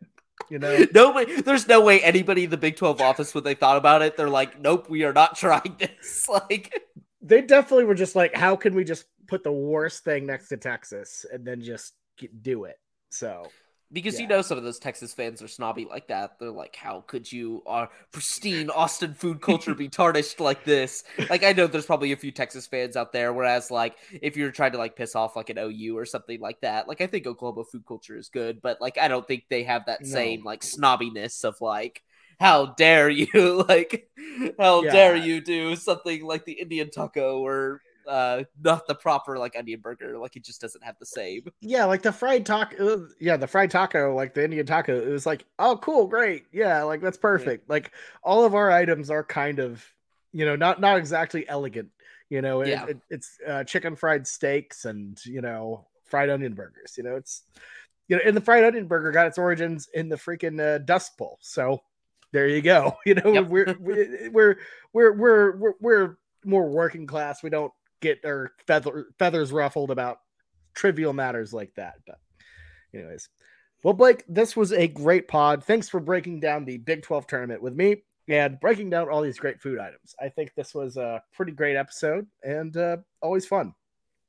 You know, no way. There's no way anybody in the Big Twelve office, when they thought about it, they're like, "Nope, we are not trying this." Like, they definitely were just like, "How can we just put the worst thing next to Texas and then just do it?" So because yeah. you know some of those Texas fans are snobby like that. They're like, "How could you, our uh, pristine Austin food culture, be tarnished like this?" Like, I know there's probably a few Texas fans out there. Whereas, like, if you're trying to like piss off like an OU or something like that, like I think Oklahoma food culture is good, but like I don't think they have that no. same like snobbiness of like, "How dare you?" like, "How yeah. dare you do something like the Indian taco or uh not the proper like onion burger like it just doesn't have the same yeah like the fried taco yeah the fried taco like the indian taco it was like oh cool great yeah like that's perfect yeah. like all of our items are kind of you know not not exactly elegant you know it, yeah. it, it's uh, chicken fried steaks and you know fried onion burgers you know it's you know, and the fried onion burger got its origins in the freaking uh, Dust Bowl. So there you go. You know, yep. we're, we're, we're we're we're we're more working class. We don't get our feather, feathers ruffled about trivial matters like that. But anyways, well, Blake, this was a great pod. Thanks for breaking down the Big 12 tournament with me and breaking down all these great food items. I think this was a pretty great episode and uh, always fun.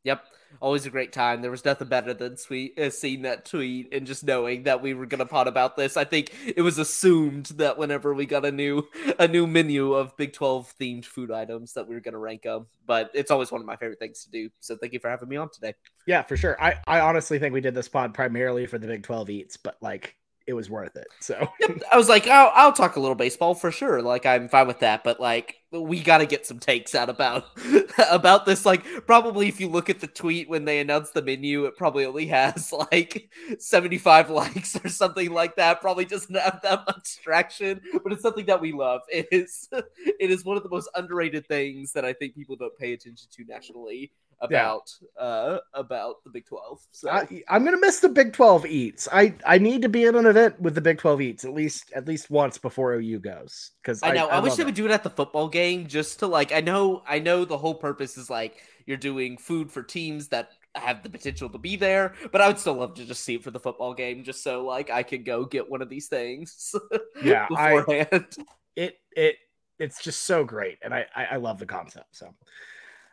Yep, always a great time. There was nothing better than sweet uh, seeing that tweet and just knowing that we were gonna pod about this. I think it was assumed that whenever we got a new a new menu of Big Twelve themed food items that we were gonna rank them. But it's always one of my favorite things to do. So thank you for having me on today. Yeah, for sure. I I honestly think we did this pod primarily for the Big Twelve eats, but like it was worth it. So yep. I was like, I'll, I'll talk a little baseball for sure. Like I'm fine with that, but like we got to get some takes out about about this. Like probably if you look at the tweet when they announced the menu, it probably only has like 75 likes or something like that. Probably doesn't have that much traction, but it's something that we love. It is it is one of the most underrated things that I think people don't pay attention to nationally about yeah. uh about the Big 12. So I, am gonna miss the Big 12 eats. I I need to be in an event with the Big 12 eats at least at least once before OU goes because I know I, I, I wish they it. would do it at the football game just to like I know I know the whole purpose is like you're doing food for teams that have the potential to be there, but I would still love to just see it for the football game just so like I could go get one of these things. Yeah, beforehand. I, it it it's just so great, and I, I I love the concept. So.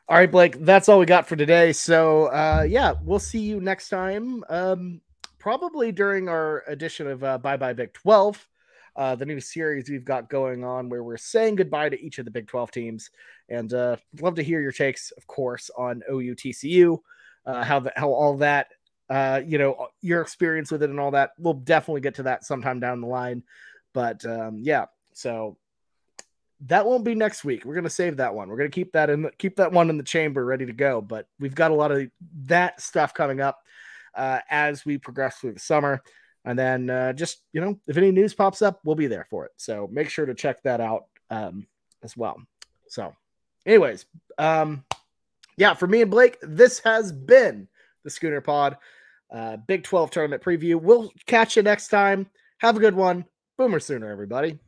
All right, Blake, that's all we got for today. So, uh, yeah, we'll see you next time. Um, probably during our edition of uh, Bye Bye Big 12, uh, the new series we've got going on where we're saying goodbye to each of the Big 12 teams. And uh, love to hear your takes, of course, on OUTCU, uh, how, how all that, uh, you know, your experience with it and all that. We'll definitely get to that sometime down the line. But um, yeah, so that won't be next week. We're gonna save that one. We're gonna keep that in keep that one in the chamber ready to go. But we've got a lot of that stuff coming up uh, as we progress through the summer. And then uh, just you know, if any news pops up, we'll be there for it. So make sure to check that out um, as well. So, anyways, um, yeah, for me and Blake, this has been the Schooner Pod uh, Big 12 tournament preview. We'll catch you next time. Have a good one. Boomer sooner, everybody.